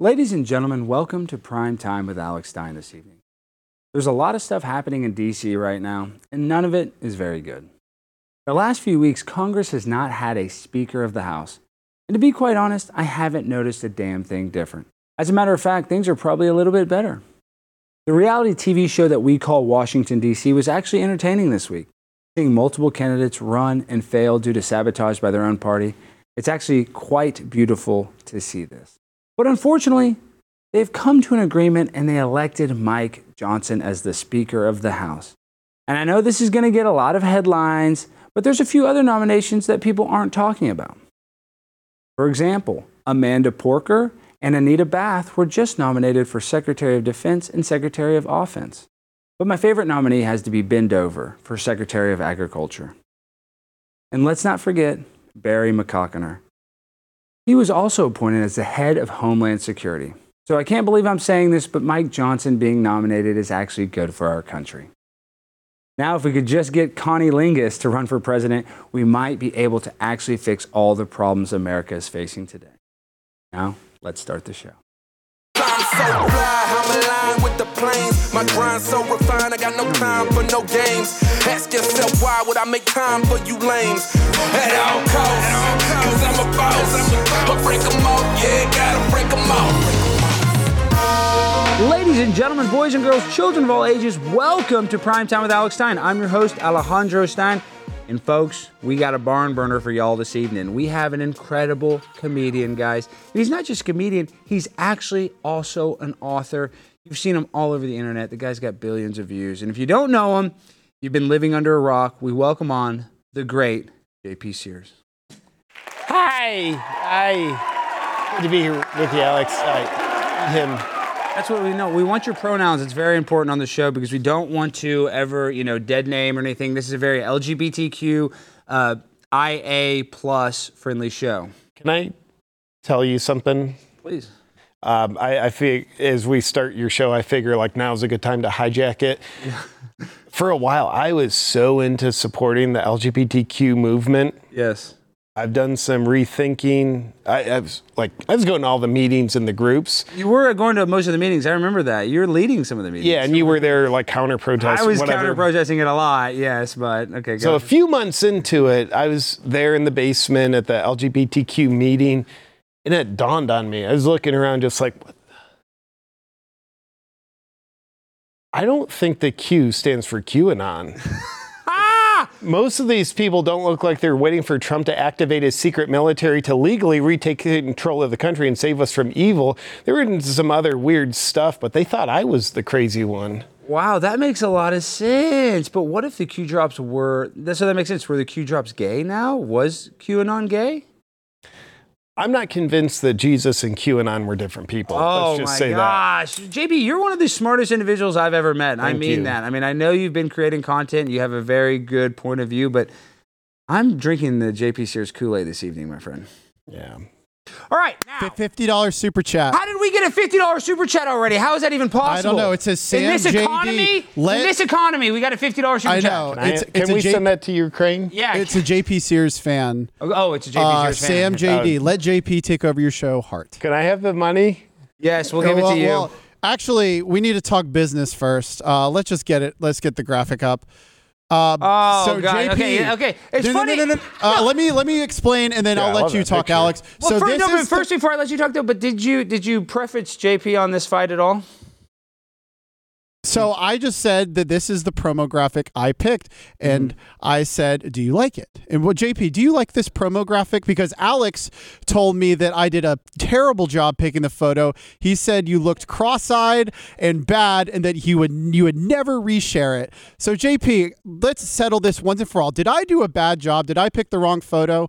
Ladies and gentlemen, welcome to Prime Time with Alex Stein this evening. There's a lot of stuff happening in DC right now, and none of it is very good. The last few weeks, Congress has not had a Speaker of the House. And to be quite honest, I haven't noticed a damn thing different. As a matter of fact, things are probably a little bit better. The reality TV show that we call Washington, D.C. was actually entertaining this week. Seeing multiple candidates run and fail due to sabotage by their own party, it's actually quite beautiful to see this. But unfortunately, they've come to an agreement and they elected Mike Johnson as the Speaker of the House. And I know this is going to get a lot of headlines, but there's a few other nominations that people aren't talking about. For example, Amanda Porker and Anita Bath were just nominated for Secretary of Defense and Secretary of Offense. But my favorite nominee has to be Ben Dover for Secretary of Agriculture. And let's not forget Barry McCockiner. He was also appointed as the head of Homeland Security. So I can't believe I'm saying this, but Mike Johnson being nominated is actually good for our country. Now, if we could just get Connie Lingus to run for president, we might be able to actually fix all the problems America is facing today. Now, let's start the show. Planes. My grind so refined, I got no time for no games. Ask yourself why would I make time for you lames? At all costs, cause I'm a boss. But break them off, yeah, gotta break them off. Ladies and gentlemen, boys and girls, children of all ages, welcome to Prime Time with Alex Stein. I'm your host, Alejandro Stein. And folks, we got a barn burner for y'all this evening. We have an incredible comedian, guys. And he's not just a comedian, he's actually also an author. You've seen him all over the internet. The guy's got billions of views. And if you don't know him, you've been living under a rock. We welcome on the great JP Sears. Hi. Hi. Good to be here with you, Alex. Hi. Him. That's what we know. We want your pronouns. It's very important on the show because we don't want to ever, you know, dead name or anything. This is a very LGBTQ, uh, IA plus friendly show. Can I tell you something? Please. Um, I, I feel as we start your show, I figure like now's a good time to hijack it. For a while, I was so into supporting the LGBTQ movement. Yes. I've done some rethinking. I, I was like, I was going to all the meetings and the groups. You were going to most of the meetings. I remember that. You're leading some of the meetings. Yeah, and you were there like counter protest. I was counter protesting it a lot. Yes, but okay. So a few months into it, I was there in the basement at the LGBTQ meeting, and it dawned on me. I was looking around, just like, what? I don't think the Q stands for QAnon. ah! Most of these people don't look like they're waiting for Trump to activate his secret military to legally retake control of the country and save us from evil. They were into some other weird stuff, but they thought I was the crazy one. Wow, that makes a lot of sense. But what if the Q drops were? So that makes sense. Were the Q drops gay now? Was QAnon gay? I'm not convinced that Jesus and QAnon were different people. Oh Let's just my say that. gosh, JP, you're one of the smartest individuals I've ever met. and I mean you. that. I mean, I know you've been creating content. You have a very good point of view, but I'm drinking the JP Sears Kool Aid this evening, my friend. Yeah. All right, now. Fifty dollars super chat. How did we get a fifty dollars super chat already? How is that even possible? I don't know. It says Sam in this JD, economy. let- in this economy, we got a fifty dollars super I chat. know. Can, I- It's- can it's we J- send that to Ukraine? Yeah. It's a JP Sears fan. oh, it's a JP Uh, Sears fan. Sam JD, Oh. let JP take over your show. Heart. Can I have the money? Yes, we'll give it to you. well, actually, we need to talk business first. Uh, let's just get it. Let's get the graphic up. Uh, Oh, so God. JP, Okay, okay. It's no, no, funny- No, no, no, Uh, let me let me explain, and then Yeah, I I'll let you talk, picture. Alex. Well, so first, this no, is first, the, before I let you talk, though, but did you did you preface JP on this fight at all? So I just said that this is the promo graphic I picked, and Mm-hmm. I said, "Do you like it?" And what, JP, do you like this promo graphic? Because Alex told me that I did a terrible job picking the photo. He said you looked cross-eyed and bad, and that you would you would never reshare it. So JP, let's settle this once and for all. Did I do a bad job? Did I pick the wrong photo?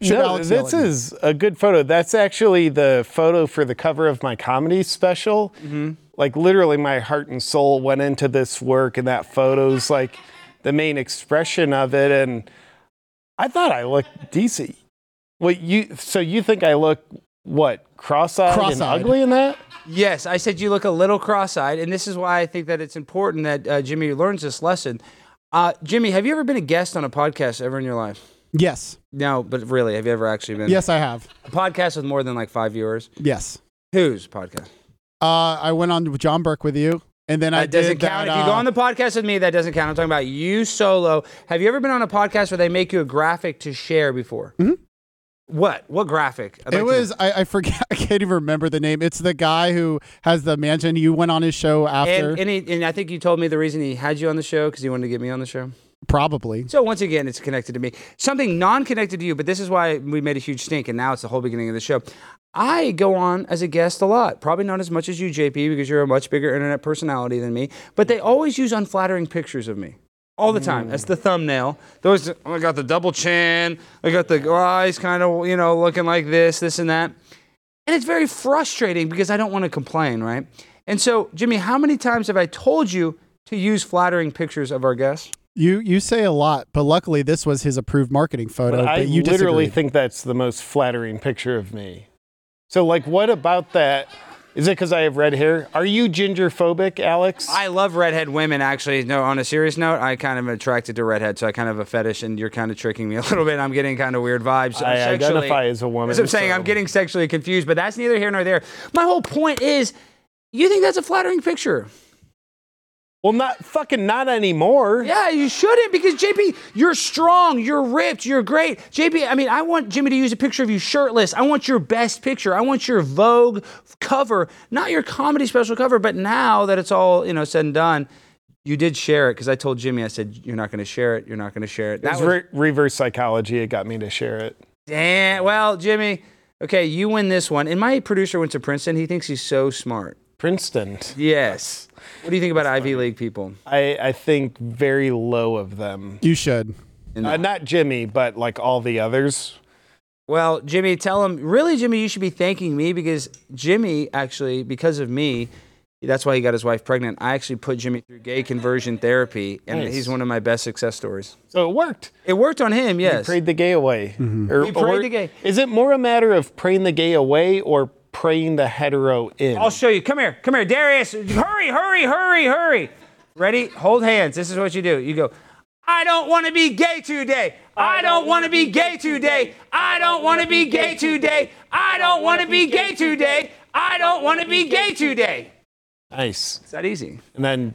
Should no, Alex this is a good photo. That's actually the photo for the cover of my comedy special. Mm-hmm. Like literally, my heart and soul went into this work, and that photo's like the main expression of it. And I thought I looked decent. What you? So you think I look what cross-eyed, and Cross-eyed. ugly in that? Yes, I said you look a little cross-eyed, and this is why I think that it's important that uh, Jimmy learns this lesson. Uh, Jimmy, have you ever been a guest on a podcast ever in your life? Yes, No, but really, have you ever actually been? yes, I have. A podcast with more than like five viewers. Yes. Whose podcast? Uh, I went on with John Burke with you, and then I That doesn't did count. that, if you go uh, on the podcast with me, that doesn't count. I'm talking about you solo. Have you ever been on a podcast where they make you a graphic to share before? Mm-hmm. What? What graphic? I'd It to was know. I, I forget I can't even remember the name. It's the guy who has the mansion. You went on his show after, And, and, he, and I think you told me the reason he had you on the show because he wanted to get me on the show. Probably. So once again, it's connected to me. Something non-connected to you, but this is why we made a huge stink, and now it's the whole beginning of the show. I go on as a guest a lot, probably not as much as you, JP, because you're a much bigger internet personality than me. But they always use unflattering pictures of me. All the time. That's the thumbnail. Those oh, I got the double chin. I got the eyes kind of, you know, looking like this, this and that. And it's very frustrating because I don't want to complain, right? And so, Jimmy, how many times have I told you to use flattering pictures of our guests? You you say a lot, but luckily this was his approved marketing photo. But But, I you literally disagreed. think that's the most flattering picture of me. So, like, what about that? Is it because I have red hair? Are you ginger phobic, Alex? I love redhead women. Actually, no. On a serious note, I kind of am attracted to redhead, so I kind of have a fetish, and you're kind of tricking me a little bit. I'm getting kind of weird vibes. I sexually. identify as a woman, That's what I'm saying. I'm getting sexually confused, but that's neither here nor there. My whole point is, you think that's a flattering picture? Well, not fucking not anymore. Yeah, you shouldn't because JP, you're strong, you're ripped, you're great. JP, I mean, I want Jimmy to use a picture of you shirtless. I want your best picture. I want your Vogue cover, not your comedy special cover. But now that it's all you know said and done, you did share it because I told Jimmy, I said you're not going to share it. You're not going to share it. It That was was re- reverse psychology. It got me to share it. damn. Well, Jimmy, okay, you win this one. And my producer went to Princeton. He thinks he's so smart. Princeton. Yes. What do you think about Ivy League people? I, I think very low of them. you should. Uh, not Jimmy, but like all the others. Well, Jimmy, tell him, really, Jimmy, you should be thanking me because Jimmy, actually, because of me, that's why he got his wife pregnant. I actually put Jimmy through gay conversion therapy, and Nice. he's one of my best success stories. So it worked. It worked on him, yes. He prayed the gay away. Or, We prayed or- the gay. Is it more a matter of praying the gay away or praying the hetero in? I'll show you. Come here, come here, Darius. Hurry, hurry, hurry, hurry. Ready? Hold hands. This is what you do. You go. I don't want to be gay today. I don't want to be gay today. I don't want to be gay today. I don't want to be gay today. I don't want to be gay today. nice. It's that easy. And then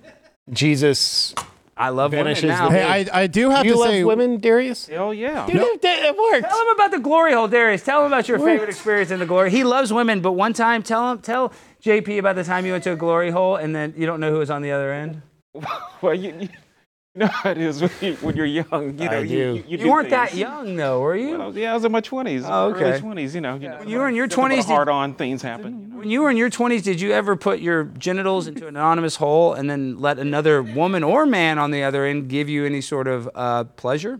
Jesus. I love women now. Hey, I, I do have You to love say women, Darius? Oh yeah. Dude, it, it worked. Tell him about the glory hole, Darius. Tell him about your favorite experience in the glory. He loves women, but one time, tell him, tell JP about the time you went to a glory hole and then you don't know who was on the other end. Well, you, you know how it is when, you, when you're young. You know, I you, do. You, you You do weren't that young, though, were you? Well, yeah, I was in my 20s. Oh, okay. Early 20s, you know. You know When you were in your 20s, hard on things happen. You know? When you were in your 20s, did you ever put your genitals into an anonymous hole and then let another woman or man on the other end give you any sort of uh, pleasure?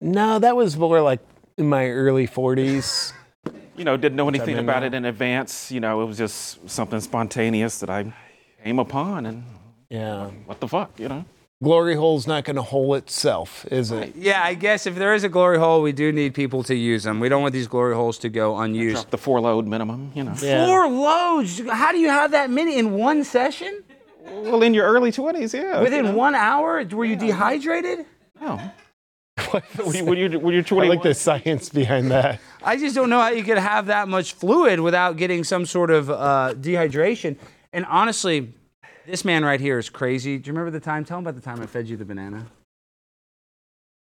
No, that was more like in my early 40s. you know, didn't know anything about now. it in advance. You know, it was just something spontaneous that I came upon, and Yeah. what the fuck, you know? Glory hole's not going to hole itself, is it? Yeah, I guess if there is a glory hole, we do need people to use them. We don't want these glory holes to go unused. Drop the four load minimum, you know. Yeah. Four loads. How do you have that many in one session? Well, in your early 20s, yeah. Within you know. one hour? Were you dehydrated? No. when, you, when, you're, when you're I like the science behind that. I just don't know how you could have that much fluid without getting some sort of uh, dehydration. And honestly, this man right here is crazy. Do you remember the time? Tell him about the time I fed you the banana.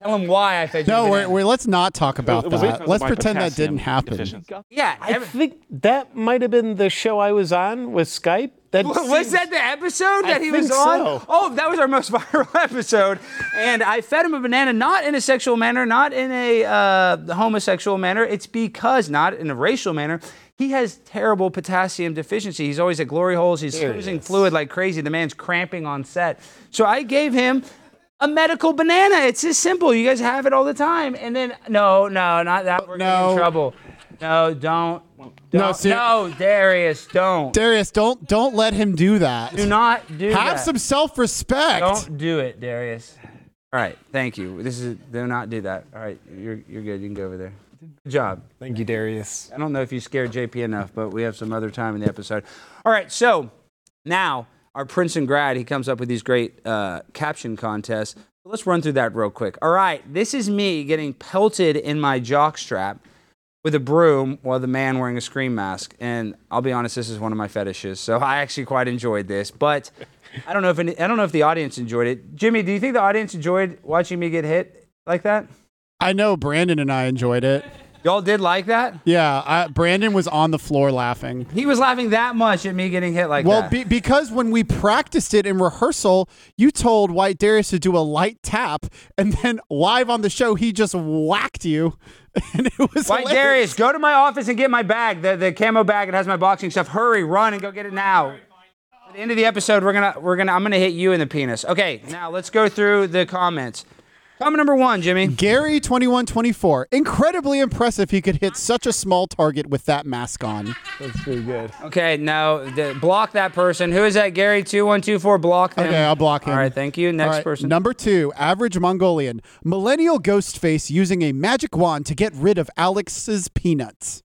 Tell him why I fed you no. the We're, banana. we're, let's not talk about was that. Let's pretend that didn't happen. deficiency. yeah. I every- think that might have been the show I was on with Skype. That was seems- that the episode that I he was think on? so. Oh, that was our most viral episode. And I fed him a banana, not in a sexual manner, not in a uh, homosexual manner. It's because, not in a racial manner, he has terrible potassium deficiency. He's always at glory holes. He's There losing fluid like crazy. The man's cramping on set. So I gave him a medical banana. It's just simple. You guys have it all the time. And then, no, no, not that. We're No. in trouble. No, don't. No, Don't- ser- no, Darius, don't. Darius, don't don't let him do that. Do not do have that. some self-respect. Don't do it, Darius. All right, thank you. This is do not do that. All right, you're you're good. You can go over there. Good job. Thank you, Darius. I don't know if you scared JP enough, but we have some other time in the episode. All right, so now our Princeton grad, he comes up with these great uh, caption contests. Let's run through that real quick. All right, this is me getting pelted in my jock strap with a broom while the man wearing a scream mask. And I'll be honest, this is one of my fetishes, so I actually quite enjoyed this. But I don't know if any, I don't know if the audience enjoyed it. Jimmy, do you think the audience enjoyed watching me get hit like that? I know Brandon and I enjoyed it. Y'all did like that? Yeah, I, Brandon was on the floor laughing. He was laughing that much at me getting hit like Well, that. be, because when we practiced it in rehearsal, you told White Darius to do a light tap, and then live on the show, he just whacked you, and it was White hilarious. Darius, go to my office and get my bag, the, the camo bag. It has my boxing stuff. Hurry, run and go get it now. At the end of the episode, we're gonna we're gonna I'm gonna hit you in the penis. Okay, now let's go through the comments. Comment number one, Jimmy. Gary twenty one twenty four. Incredibly impressive. He could hit such a small target with that mask on. That's pretty good. Okay, now the, block that person. Who is that? Gary two one two four. Block them. Okay, I'll block him. All right, thank you. Next All right, person. Number two, average Mongolian. Millennial ghost face using a magic wand to get rid of Alex's peanuts.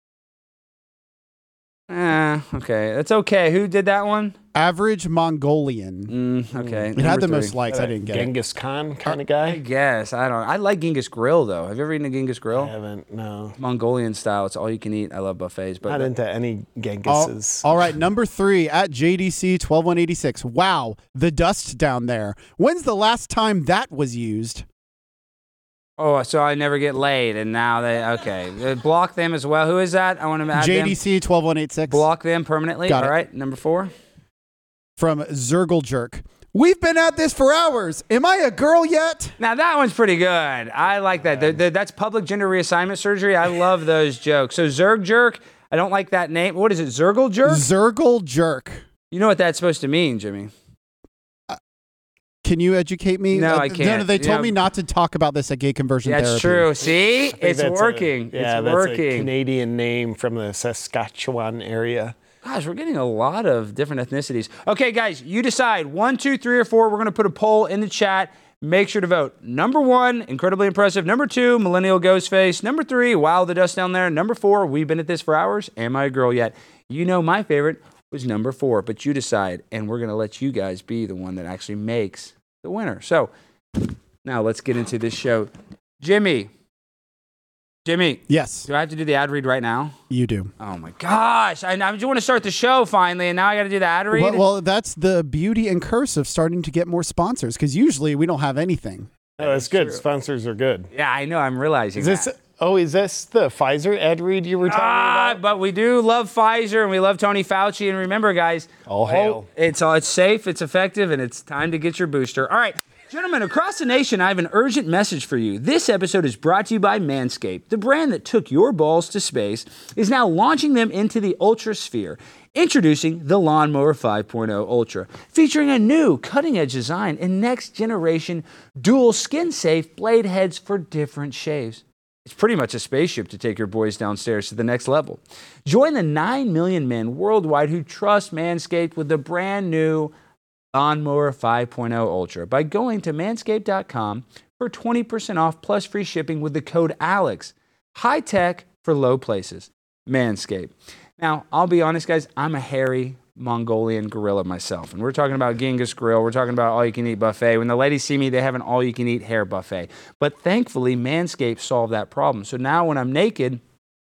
Eh, okay, that's okay. Who did that one? Average Mongolian. Mm, okay, It had the most likes. I didn't get it. Genghis Khan kind of I guy. guess I don't. I like Genghis Grill though. Have you ever eaten a Genghis Grill? I haven't. No, Mongolian style. It's all you can eat. I love buffets, but not into any All, Genghises. all right, number three at JDC 12186. Wow, the dust down there. When's the last time that was used? Oh, so I never get laid, and now they okay. Uh, Block them as well. Who is that? I want to add them. JDC 12186 Block them permanently. Got All it. right, number four. from Zergle Jerk. We've been at this for hours. Am I a girl yet? Now that one's pretty good. I like that. The- the- that's public gender reassignment surgery. I love those jokes. So Zerg Jerk. I don't like that name. What is it? Zergle Jerk. Zergle Jerk. You know what that's supposed to mean, Jimmy? Can you educate me? No, Uh, I can't. No, no they told Yeah. me not to talk about this at gay conversion That's therapy. true. See, it's that's a- working. yeah, it's that's a working. Canadian name from the Saskatchewan area. Gosh, we're getting a lot of different ethnicities. Okay, guys, you decide one, two, three, or four. We're going to put a poll in the chat. Make sure to vote. Number one, incredibly impressive. Number two, millennial ghost face. Number three, wow, the dust down there. Number four, we've been at this for hours. Am I a girl yet? You know, my favorite was number four, but you decide, and we're going to let you guys be the one that actually makes the winner. So now let's get into this show. Jimmy, Jimmy, Yes, do I have to do the ad read right now? you do. Oh my gosh! I, I just want to start the show finally, and now I got to do the ad read. Well, well, that's the beauty and curse of starting to get more sponsors because usually we don't have anything. Oh, that's good. Sponsors are good. yeah, I know. I'm realizing Is this? that. Oh, is this the Pfizer ad read you were talking Ah, about? but we do love Pfizer and we love Tony Fauci. And remember, guys, All hail. it's all it's safe, it's effective, and it's time to get your booster. All right. Gentlemen, across the nation, I have an urgent message for you. This episode is brought to you by Manscaped. The brand that took your balls to space is now launching them into the ultra sphere. Introducing the Lawnmower 5.0 Ultra, featuring a new cutting edge design and next generation dual skin safe blade heads for different shaves. It's pretty much a spaceship to take your boys downstairs to the next level. Join the 9 million men worldwide who trust Manscaped with the brand new Lawnmower 5.0 Ultra by going to manscaped.com for 20% off plus free shipping with the code ALEX. High tech for low places. Manscaped. Now, I'll be honest, guys, I'm a hairy Mongolian gorilla myself. And we're talking about Genghis Grill. We're talking about all you can eat buffet. When the ladies see me, they have an all you can eat hair buffet. But thankfully, Manscaped solved that problem. So now when I'm naked,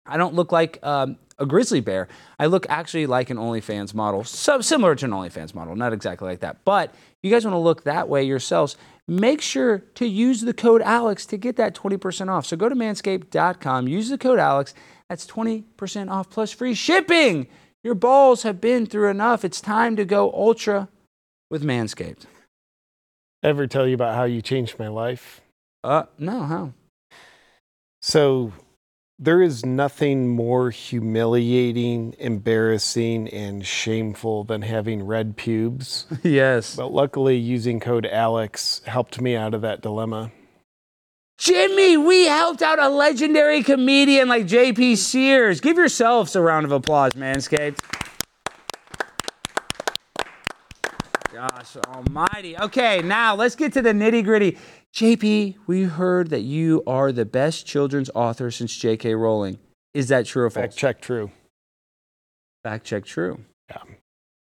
I don't look like um, a grizzly bear. I look actually like an OnlyFans model, so similar to an OnlyFans model, not exactly like that. But if you guys want to look that way yourselves, make sure to use the code Alex to get that 20% off. So go to manscaped.com, use the code Alex. That's 20% off plus free shipping. Your balls have been through enough. It's time to go ultra with Manscaped. Ever tell you about how you changed my life? Uh, no, how? So there is nothing more humiliating, embarrassing, and shameful than having red pubes. yes. But luckily, using code ALEX helped me out of that dilemma. Jimmy, we helped out a legendary comedian like JP Sears. Give yourselves a round of applause, Manscaped. Gosh almighty. Okay, now let's get to the nitty gritty. JP, we heard that you are the best children's author since J.K. Rowling. Is that true or false? Fact check true. Fact check true. Yeah.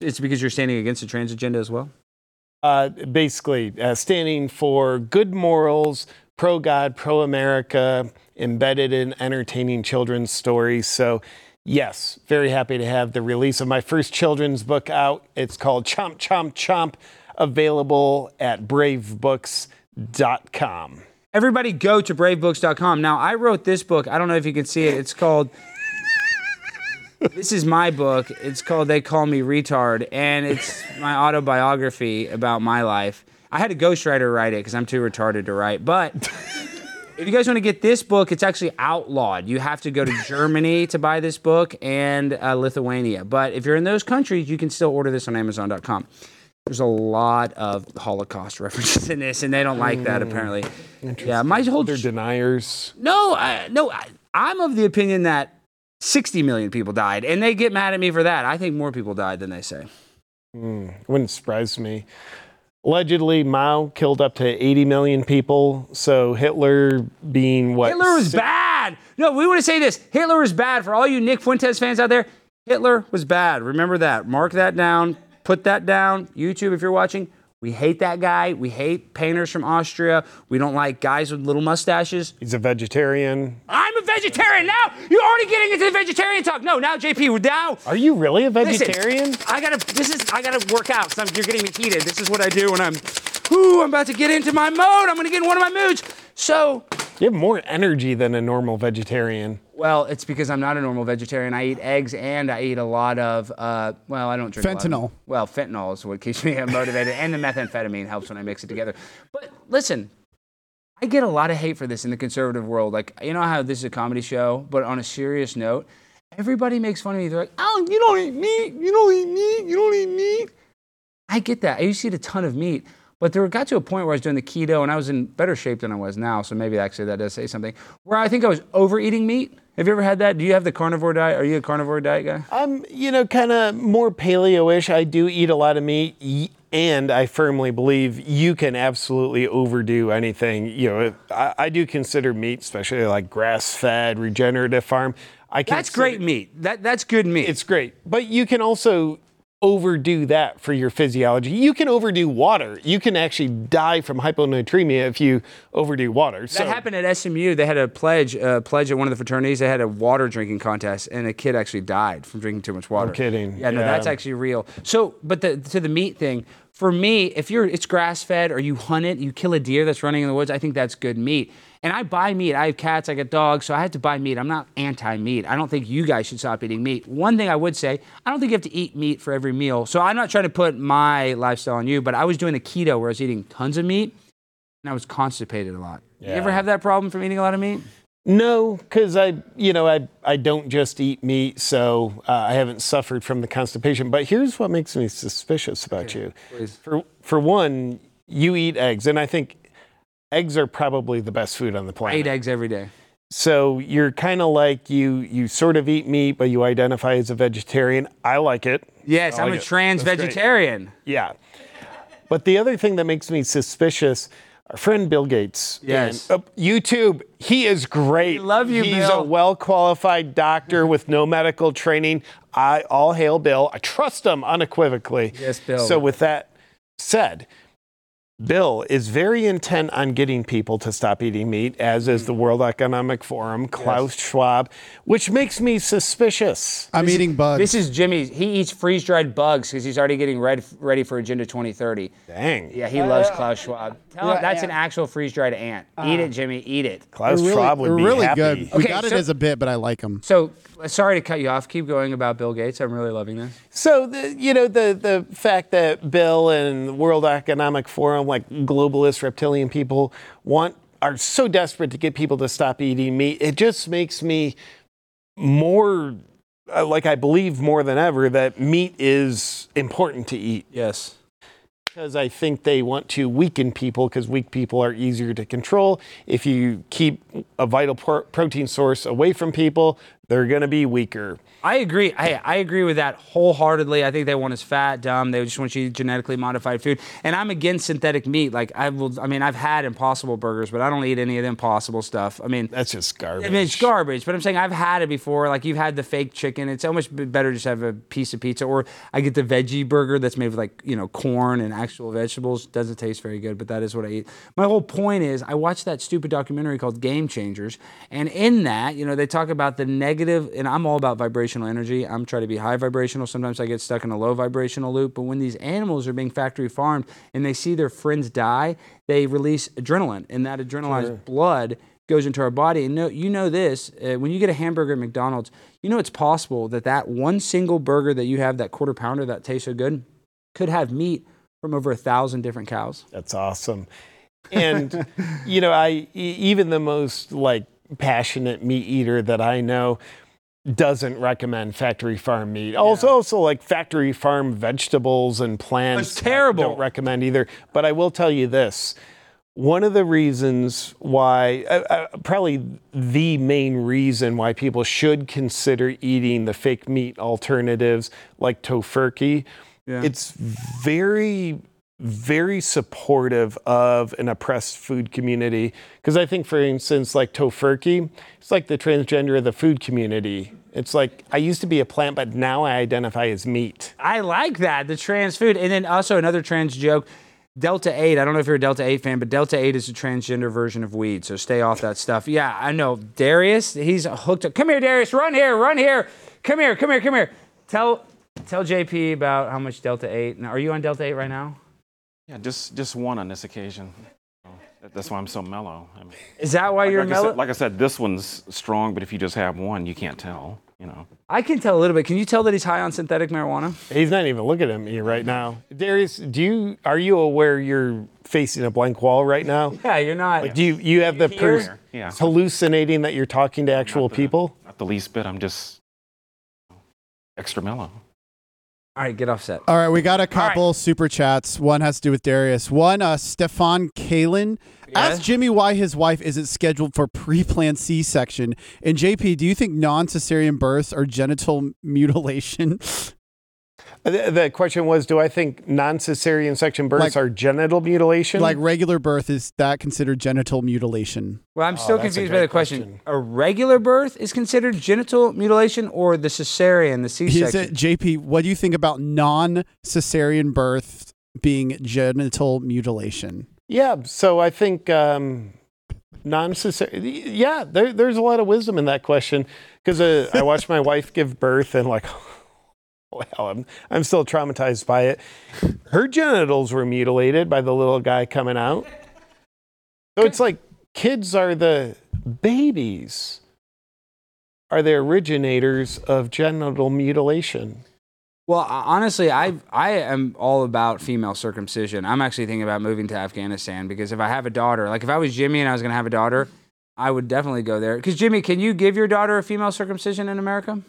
It's because you're standing against the trans agenda as well? Uh, basically, uh, standing for good morals, pro God, pro America, embedded in entertaining children's stories. So, yes, very happy to have the release of my first children's book out. It's called Chomp, Chomp, Chomp, available at bravebooks.com. Everybody go to bravebooks.com. Now, I wrote this book. I don't know if you can see it. It's called. this is my book. It's called They Call Me Retard, and it's my autobiography about my life. I had a ghostwriter write it because I'm too retarded to write. But if you guys want to get this book, it's actually outlawed. You have to go to Germany to buy this book and uh, Lithuania. But if you're in those countries, you can still order this on Amazon.com. There's a lot of Holocaust references in this, and they don't like that apparently. Yeah, my whole They're deniers. no, I, no, I, I'm of the opinion that 60 million people died, and they get mad at me for that. I think more people died than they say. Wouldn't surprise me. Allegedly, Mao killed up to 80 million people. So Hitler being what? Hitler was bad. No, we want to say this. Hitler was bad for all you Nick Fuentes fans out there. Hitler was bad. Remember that. Mark that down. Put that down. YouTube, if you're watching. We hate that guy. We hate painters from Austria. We don't like guys with little mustaches. He's a vegetarian. I'm a vegetarian now. You're already getting into the vegetarian talk. No, now JP, now Are you really a Listen, vegetarian? I gotta. This is. I gotta work out. I'm, you're getting me heated. This is what I do when I'm. Ooh, I'm about to get into my mode. I'm gonna get in one of my moods. So, You have more energy than a normal vegetarian. well, it's because I'm not a normal vegetarian. I eat eggs and I eat a lot of. Uh, well, I don't drink. a lot of- Fentanyl. well, fentanyl is what keeps me motivated, and the methamphetamine helps when I mix it together. But listen. I get a lot of hate for this in the conservative world. Like, you know how this is a comedy show, but on a serious note, everybody makes fun of me. They're like, oh, you don't eat meat. You don't eat meat. You don't eat meat. I get that. I used to eat a ton of meat, but there got to a point where I was doing the keto and I was in better shape than I was now. So maybe actually that does say something. Where I think I was overeating meat. Have you ever had that? Do you have the carnivore diet? Are you a carnivore diet guy? I'm, you know, kind of more paleo-ish. I do eat a lot of meat, and I firmly believe you can absolutely overdo anything. You know, I, I do consider meat, especially like grass-fed, regenerative farm. I That's great meat. That that's good meat. It's great, but you can also overdo that for your physiology. You can overdo water. You can actually die from hyponatremia if you overdo water. that happened at SMU. They had a pledge, uh, pledge at one of the fraternities. They had a water drinking contest, and a kid actually died from drinking too much water. I'm kidding. Yeah, no, Yeah. that's actually real. So, but the, to the meat thing, for me, if you're it's grass fed or you hunt it, you kill a deer that's running in the woods, I think that's good meat. And I buy meat. I have cats, I got dogs, so I have to buy meat. I'm not anti meat. I don't think you guys should stop eating meat. One thing I would say, I don't think you have to eat meat for every meal. So I'm not trying to put my lifestyle on you, but I was doing the keto where I was eating tons of meat and I was constipated a lot. Yeah. You ever have that problem from eating a lot of meat? No, because I, you know, I, I don't just eat meat, so uh, I haven't suffered from the constipation. But here's what makes me suspicious about you. For for one, you eat eggs, and I think eggs are probably the best food on the I planet. eat eggs every day. So you're kind of like you you sort of eat meat, but you identify as a vegetarian. I like it. Yes, I I'm like a trans That's great. vegetarian. Yeah. But the other thing that makes me suspicious, our friend Bill Gates. Yes. and, uh, YouTube, he is great. We love you, He's Bill. a well qualified doctor with no medical training. I all hail Bill. I trust him unequivocally. Yes, Bill. So with that said, Bill is very intent on getting people to stop eating meat, as is the World Economic Forum, Klaus Schwab, which makes me suspicious. I'm eating bugs. This is Jimmy. He eats freeze dried bugs because he's already getting ready, ready for Agenda 2030. Dang. Yeah, he loves Klaus Schwab. Tell him that's an actual freeze dried ant. Eat it, Jimmy. Eat it. Klaus They're really, Schwab would be really happy. good. We Okay, got it as a bit, but I like them. So sorry to cut you off. Keep going about Bill Gates. I'm really loving this. So the, you know the the fact that Bill and the World Economic Forum, like globalist reptilian people, want are so desperate to get people to stop eating meat, it just makes me more uh, like I believe more than ever that meat is important to eat Yes. Because I think they want to weaken people because weak people are easier to control. If you keep a vital pro- protein source away from people, they're going to be weaker. I agree. I, I agree with that wholeheartedly. I think they want us fat, dumb. They just want you to eat genetically modified food. And I'm against synthetic meat. Like I will. I mean, I've had Impossible burgers, but I don't eat any of the Impossible stuff. I mean, That's just garbage. I mean, it's garbage, but I'm saying I've had it before. Like you've had the fake chicken. It's almost b- better just have a piece of pizza, or I get the veggie burger that's made with like you know corn and actual vegetables. Doesn't taste very good, but that is what I eat. My whole point is I watched that stupid documentary called Game Changers, and in that, you know, they talk about the negative. And I'm all about vibrational energy. I'm trying to be high vibrational. Sometimes I get stuck in a low vibrational loop. But when these animals are being factory farmed and they see their friends die, they release adrenaline, and that adrenalized blood goes into our body. And no, you know this uh, when you get a hamburger at McDonald's, you know it's possible that that one single burger that you have, that quarter pounder that tastes so good, could have meat from over a thousand different cows. That's awesome. And you know, I e- even the most like passionate meat eater that I know doesn't recommend factory farm meat. Also, also like factory farm vegetables and plants. Terrible. I don't recommend either. But I will tell you this: one of the reasons why, uh, uh, probably the main reason why people should consider eating the fake meat alternatives like tofurkey, it's very very supportive of an oppressed food community because I think, for instance, like tofurkey, it's like the transgender of the food community. It's like I used to be a plant, but now I identify as meat. I like that, the trans food. And then also another trans joke. Delta 8, I don't know if you're a Delta 8 fan, but Delta 8 is a transgender version of weed, so stay off that stuff. Yeah, I know. Darius, he's hooked up. Come here, Darius, run here, run here. Come here, come here, come here. Tell tell JP about how much Delta 8. Now, are you on Delta 8 right now? Yeah, just just one on this occasion. That's why I'm so mellow. I mean, Is that why you're like, I mellow? said, like I said, this one's strong, but if you just have one, you can't tell. You know. I can tell a little bit. Can you tell that he's high on synthetic marijuana? He's not even looking at me right now. Darius, do you are you aware you're facing a blank wall right now? Yeah, you're not. Like, do you you have the Here? person Yeah. hallucinating that you're talking to actual Not the- people? Not the least bit. I'm just extra mellow. All right, get off set. All right, we got a couple super chats. One has to do with Darius. One, uh, Stefan Kalin asked Jimmy why his wife isn't scheduled for pre-planned C-section. And JP, do you think non-cesarean births are genital mutilation? The, the question was, do I think non-cesarean section births Like- are genital mutilation? like regular birth is that considered genital mutilation? Well, I'm still Oh, confused by the question. question. A regular birth is considered genital mutilation, or the cesarean, the Is C-section? it JP? What do you think about non-cesarean birth being genital mutilation? yeah. So I think um, non-cesarean. Yeah, there, there's a lot of wisdom in that question because uh, I watched my wife give birth and like. Wow, I'm, I'm still traumatized by it. Her genitals were mutilated by the little guy coming out. So it's like kids are the babies, are the originators of genital mutilation. Well, honestly, I I am all about female circumcision. I'm actually thinking about moving to Afghanistan because if I have a daughter, like if I was Jimmy and I was going to have a daughter, I would definitely go there. Because Jimmy, can you give your daughter a female circumcision in America?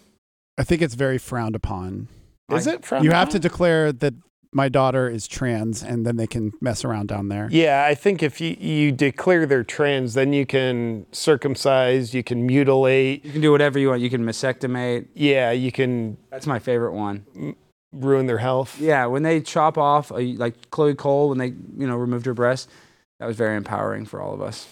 I think it's very frowned upon. Is it from? You have to declare that my daughter is trans, and then they can mess around down there. Yeah, I think if you, you declare they're trans, then you can circumcise, you can mutilate. You can do whatever you want. You can mastectomate. Yeah, you can That's my favorite one. ruin their health. Yeah, when they chop off, uh, like Chloe Cole, when they you know removed her breast, that was very empowering for all of us.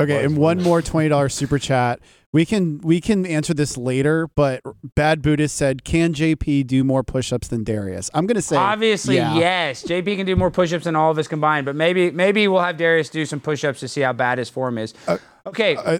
Okay, and one more twenty dollars super chat. We can we can answer this later, but Bad Buddhist said, "Can JP do more push-ups than Darius?" I'm gonna say Obviously, yeah. yes. JP can do more push-ups than all of us combined, but maybe maybe we'll have Darius do some push-ups to see how bad his form is. okay. uh,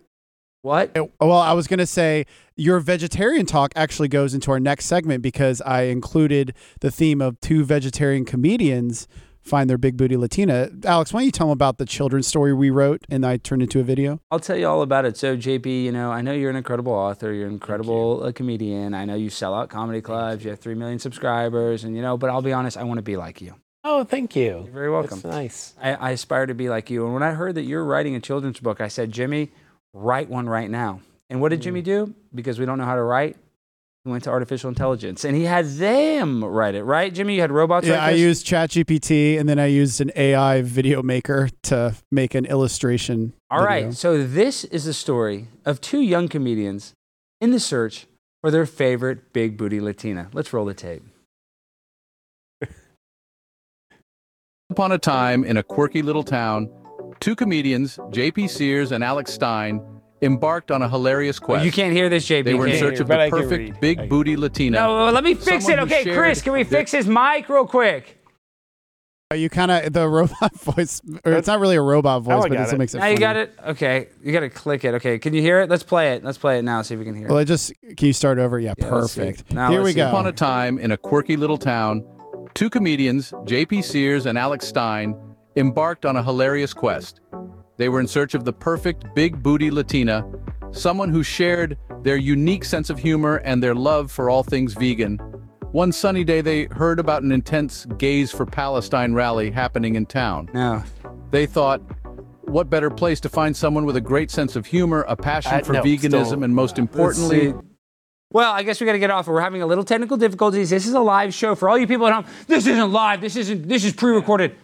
what? Well, I was gonna say your vegetarian talk actually goes into our next segment because I included the theme of two vegetarian comedians find their big booty Latina. Alex, why don't you tell them about the children's story we wrote and I turned into a video? I'll tell you all about it. So, JP, you know, I know you're an incredible author. You're an incredible uh, comedian. I know you sell out comedy clubs. You have three million subscribers, and you know. But I'll be honest, I want to be like you. Oh, thank you. You're very welcome. That's nice. I, I aspire to be like you. And when I heard that you're writing a children's book, I said, Jimmy, write one right now. And what did Jimmy do? Because we don't know how to write, he went to artificial intelligence and he had them write it, right? Jimmy, you had robots Yeah, write I this? used ChatGPT and then I used an AI video maker to make an illustration. All right. video. So this is the story of two young comedians in the search for their favorite big booty Latina. Let's roll the tape. upon a time in a quirky little town, two comedians, JP Sears and Alex Stein, embarked on a hilarious quest. Oh, You can't hear this, JP. They were in search hear. of but the I perfect big booty Latina. No, let me fix it. Someone who Okay, Chris, can we their- fix his mic real quick? You kind of the robot voice, or it's not really a robot voice, but got this it. makes it. Now you got it. Okay, you got to click it. Okay, can you hear it? Let's play it. Let's play it now. See if we can hear Well, it. I just can you start over? Yeah, Yeah, perfect. Now Here we see. go. Upon a time in a quirky little town, two comedians, JP Sears and Alex Stein, embarked on a hilarious quest. They were in search of the perfect big booty Latina, someone who shared their unique sense of humor and their love for all things vegan. One sunny day, they heard about an intense Gays for Palestine rally happening in town. No. They thought, what better place to find someone with a great sense of humor, a passion I- for no, veganism, still- and most uh, importantly, Well, I guess we got to get off. We're having a little technical difficulties. This is a live show for all you people at home. This isn't live. This isn't. This is pre-recorded.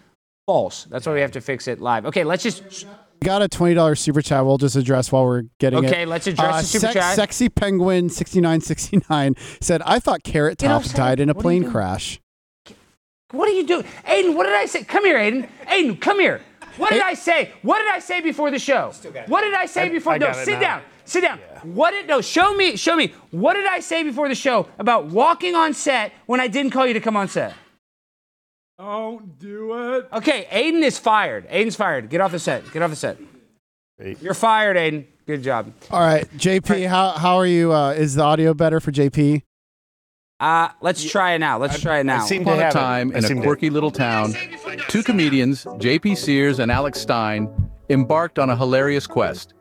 False. That's why we have to fix it live. Okay, let's just. got a twenty dollars super chat. We'll just address while we're getting it. Okay, let's address Uh, the super sex- chat. Sexy penguin sixty nine sixty nine said, "I thought Carrot Get Top upset. died in a What are you plane doing? crash." What are you doing, Aiden? What did I say? Come here, Aiden. Aiden, come here. What did I say? What did I say before the show? What did I say before? I no, got it sit now. down. Sit down. What did no? Show me. Show me. What did I say before the show about walking on set when I didn't call you to come on set? Don't do it. Okay, Aiden is fired. Aiden's fired. Get off the set. Get off the set. Great. You're fired, Aiden. Good job. All right, JP, how how are you? Uh, is the audio better for JP? Uh, let's try it now. Let's try it now. I seem to Upon a have it. time I in seem a to- quirky little town, two comedians, JP Sears and Alex Stein, embarked on a hilarious quest.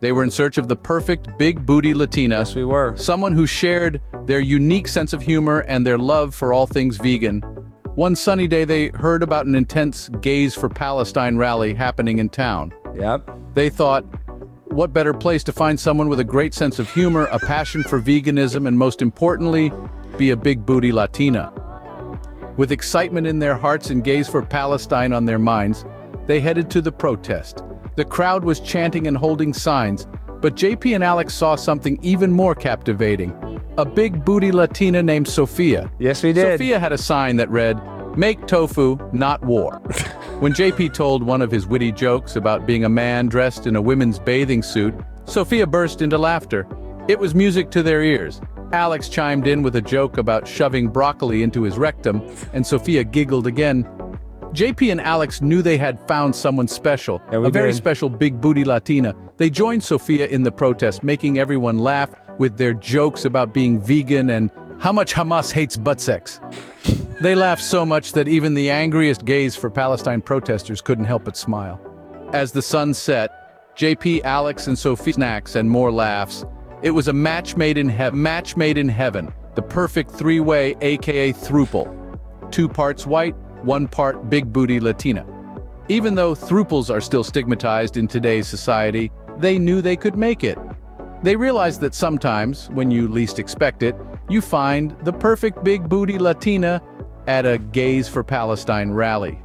They were in search of the perfect big booty Latina, Yes, we were. someone who shared their unique sense of humor and their love for all things vegan. One sunny day, they heard about an intense Gays for Palestine rally happening in town. Yep. They thought, what better place to find someone with a great sense of humor, a passion for veganism, and most importantly, be a big booty Latina? With excitement in their hearts and gaze for Palestine on their minds, they headed to the protest. The crowd was chanting and holding signs, but JP and Alex saw something even more captivating. A big booty Latina named Sophia. Yes, we did. Sophia had a sign that read, Make tofu, not war. when JP told one of his witty jokes about being a man dressed in a women's bathing suit, Sophia burst into laughter. It was music to their ears. Alex chimed in with a joke about shoving broccoli into his rectum, and Sophia giggled again. JP and Alex knew they had found someone special, Yeah, a very special big booty Latina. They joined Sophia in the protest, making everyone laugh with their jokes about being vegan and how much Hamas hates butt sex. They laughed so much that even the angriest gays for Palestine protesters couldn't help but smile. As the sun set, JP, Alex, and Sophie snacks and more laughs. It was a match made in heaven. Match made in heaven. The perfect three-way, aka thruple. Two parts white, one part big booty Latina. Even though thruples are still stigmatized in today's society, they knew they could make it. They realized that sometimes, when you least expect it, you find the perfect big booty Latina at a Gays for Palestine rally.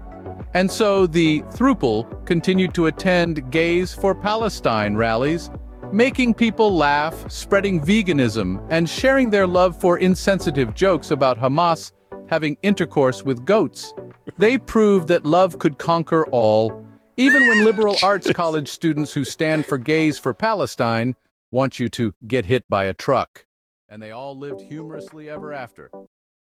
And so the Thruple continued to attend Gays for Palestine rallies, making people laugh, spreading veganism, and sharing their love for insensitive jokes about Hamas having intercourse with goats. They proved that love could conquer all, even when liberal arts college students who stand for Gays for Palestine want you to get hit by a truck. And they all lived humorously ever after.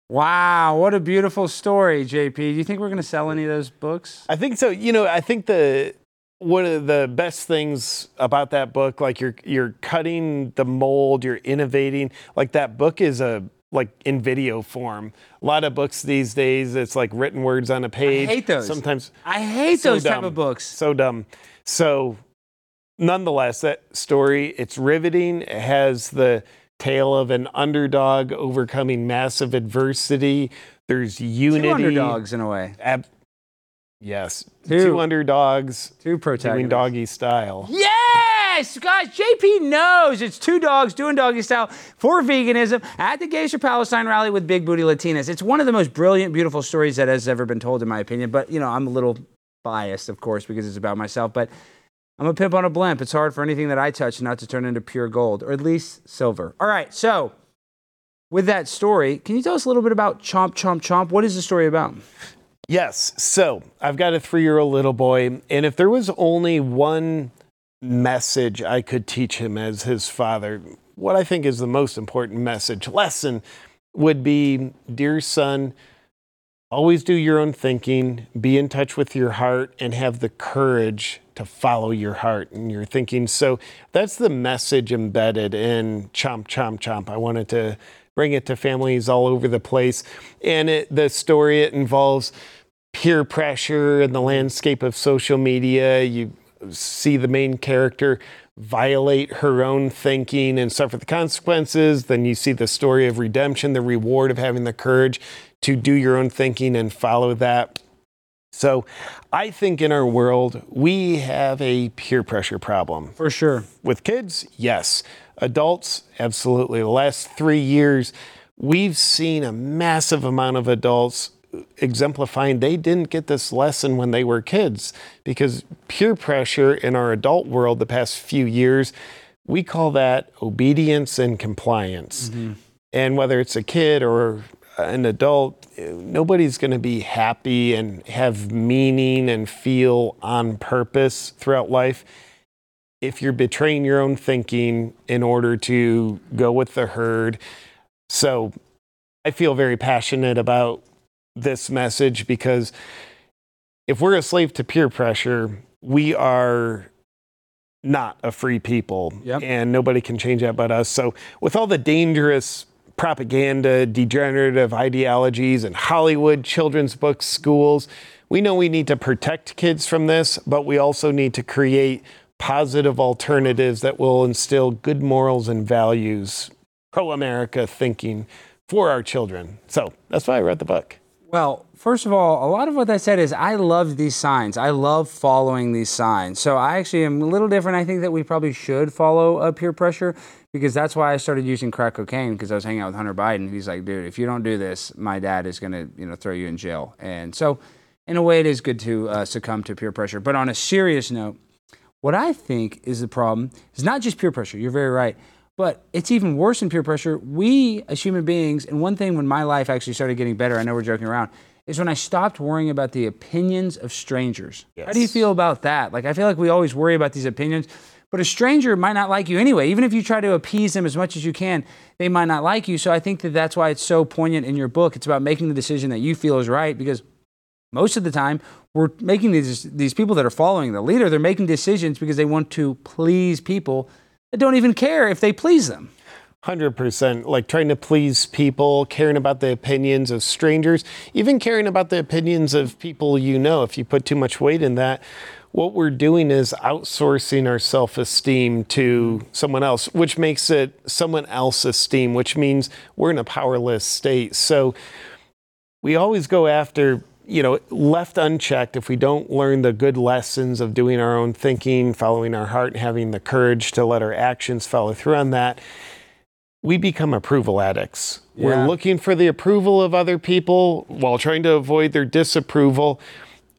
Wow, what a beautiful story, JP. Do you think we're going to sell any of those books? I think so. You know, I think the one of the best things about that book, like you're you're cutting the mold, you're innovating. Like that book is a like in video form. A lot of books these days, it's like written words on a page. I hate those. Sometimes I hate so those type of books. So dumb. So, nonetheless, that story it's riveting. It has the tale of an underdog overcoming massive adversity. There's unity. Two underdogs in a way. Ab- yes, Two. two, underdogs Two doing protagonists. doggy style. Yes, guys, JP knows it's two dogs doing doggy style for veganism at the for Palestine rally with Big Booty Latinas. It's one of the most brilliant, beautiful stories that has ever been told, in my opinion. But you know, I'm a little biased, of course, because it's about myself. But I'm a pimp on a blimp. It's hard for anything that I touch not to turn into pure gold, or at least silver. All right, so with that story, can you tell us a little bit about Chomp Chomp Chomp? What is the story about? Yes. So I've got a three year old little boy, and if there was only one message I could teach him as his father, what I think is the most important message, lesson, would be Dear son, always do your own thinking, be in touch with your heart, and have the courage to follow your heart and your thinking. So that's the message embedded in Chomp Chomp Chomp. I wanted to bring it to families all over the place. And it, the story, it involves peer pressure and the landscape of social media. You see the main character violate her own thinking and suffer the consequences. Then you see the story of redemption, the reward of having the courage to do your own thinking and follow that. So I think in our world, we have a peer pressure problem. For sure. With kids, yes. Adults, absolutely. The last three years, we've seen a massive amount of adults exemplifying they didn't get this lesson when they were kids because peer pressure in our adult world the past few years, we call that obedience and compliance. Mm-hmm. And whether it's a kid or an adult, nobody's going to be happy and have meaning and feel on purpose throughout life if you're betraying your own thinking in order to go with the herd. So I feel very passionate about this message because if we're a slave to peer pressure, we are not a free people yep. and nobody can change that but us. So with all the dangerous propaganda, degenerative ideologies, and Hollywood, children's books, schools. We know we need to protect kids from this, but we also need to create positive alternatives that will instill good morals and values, pro America thinking for our children. So that's why I wrote the book. Well, first of all, a lot of what I said is I love these signs. I love following these signs. So I actually am a little different. I think that we probably should follow uh, peer pressure because that's why I started using crack cocaine because I was hanging out with Hunter Biden. He's like, dude, if you don't do this, my dad is going to, you know, throw you in jail. And so, in a way, it is good to uh, succumb to peer pressure. But on a serious note, what I think is the problem is not just peer pressure. You're very right. But it's even worse than peer pressure. We, as human beings, and one thing when my life actually started getting better, I know we're joking around, is when I stopped worrying about the opinions of strangers. Yes. How do you feel about that? Like, I feel like we always worry about these opinions, but a stranger might not like you anyway. Even if you try to appease them as much as you can, they might not like you. So I think that that's why it's so poignant in your book. It's about making the decision that you feel is right because most of the time we're making these these people that are following the leader, they're making decisions because they want to please people that don't even care if they please them. 100% like trying to please people, caring about the opinions of strangers, even caring about the opinions of people you know. If you put too much weight in that, what we're doing is outsourcing our self esteem to someone else, which makes it someone else's esteem, which means we're in a powerless state. So we always go after you know, left unchecked, if we don't learn the good lessons of doing our own thinking, following our heart, and having the courage to let our actions follow through on that, we become approval addicts. Yeah. We're looking for the approval of other people while trying to avoid their disapproval.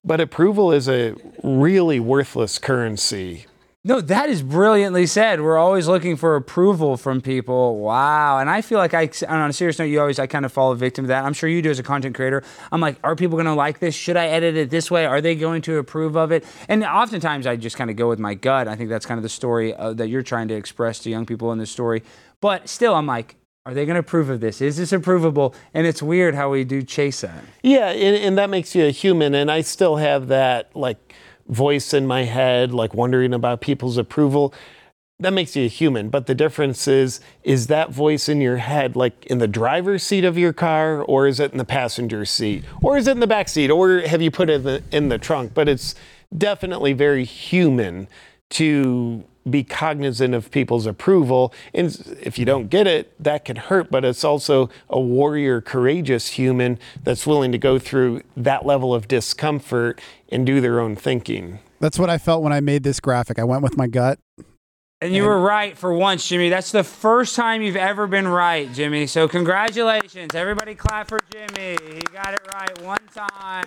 But approval is a really worthless currency. No, that is brilliantly said. We're always looking for approval from people. Wow. And I feel like I, on a serious note, you always, I kind of fall victim to that. I'm sure you do as a content creator. I'm like, are people going to like this? Should I edit it this way? Are they going to approve of it? And oftentimes I just kind of go with my gut. I think that's kind of the story uh, that you're trying to express to young people in this story. But still, I'm like, are they going to approve of this? Is this approvable? And it's weird how we do chase that. Yeah. And, and that makes you a human. And I still have that, like, voice in my head, like wondering about people's approval. That makes you a human. But the difference is is that voice in your head like in the driver's seat of your car, or is it in the passenger seat, or is it in the back seat, or have you put it in the, in the trunk? But it's definitely very human to be cognizant of people's approval. And if you don't get it, that can hurt, but it's also a warrior, courageous human that's willing to go through that level of discomfort and do their own thinking. That's what I felt when I made this graphic. I went with my gut. And you were right for once, Jimmy. That's the first time you've ever been right, Jimmy. So congratulations. Everybody clap for Jimmy. He got it right one time.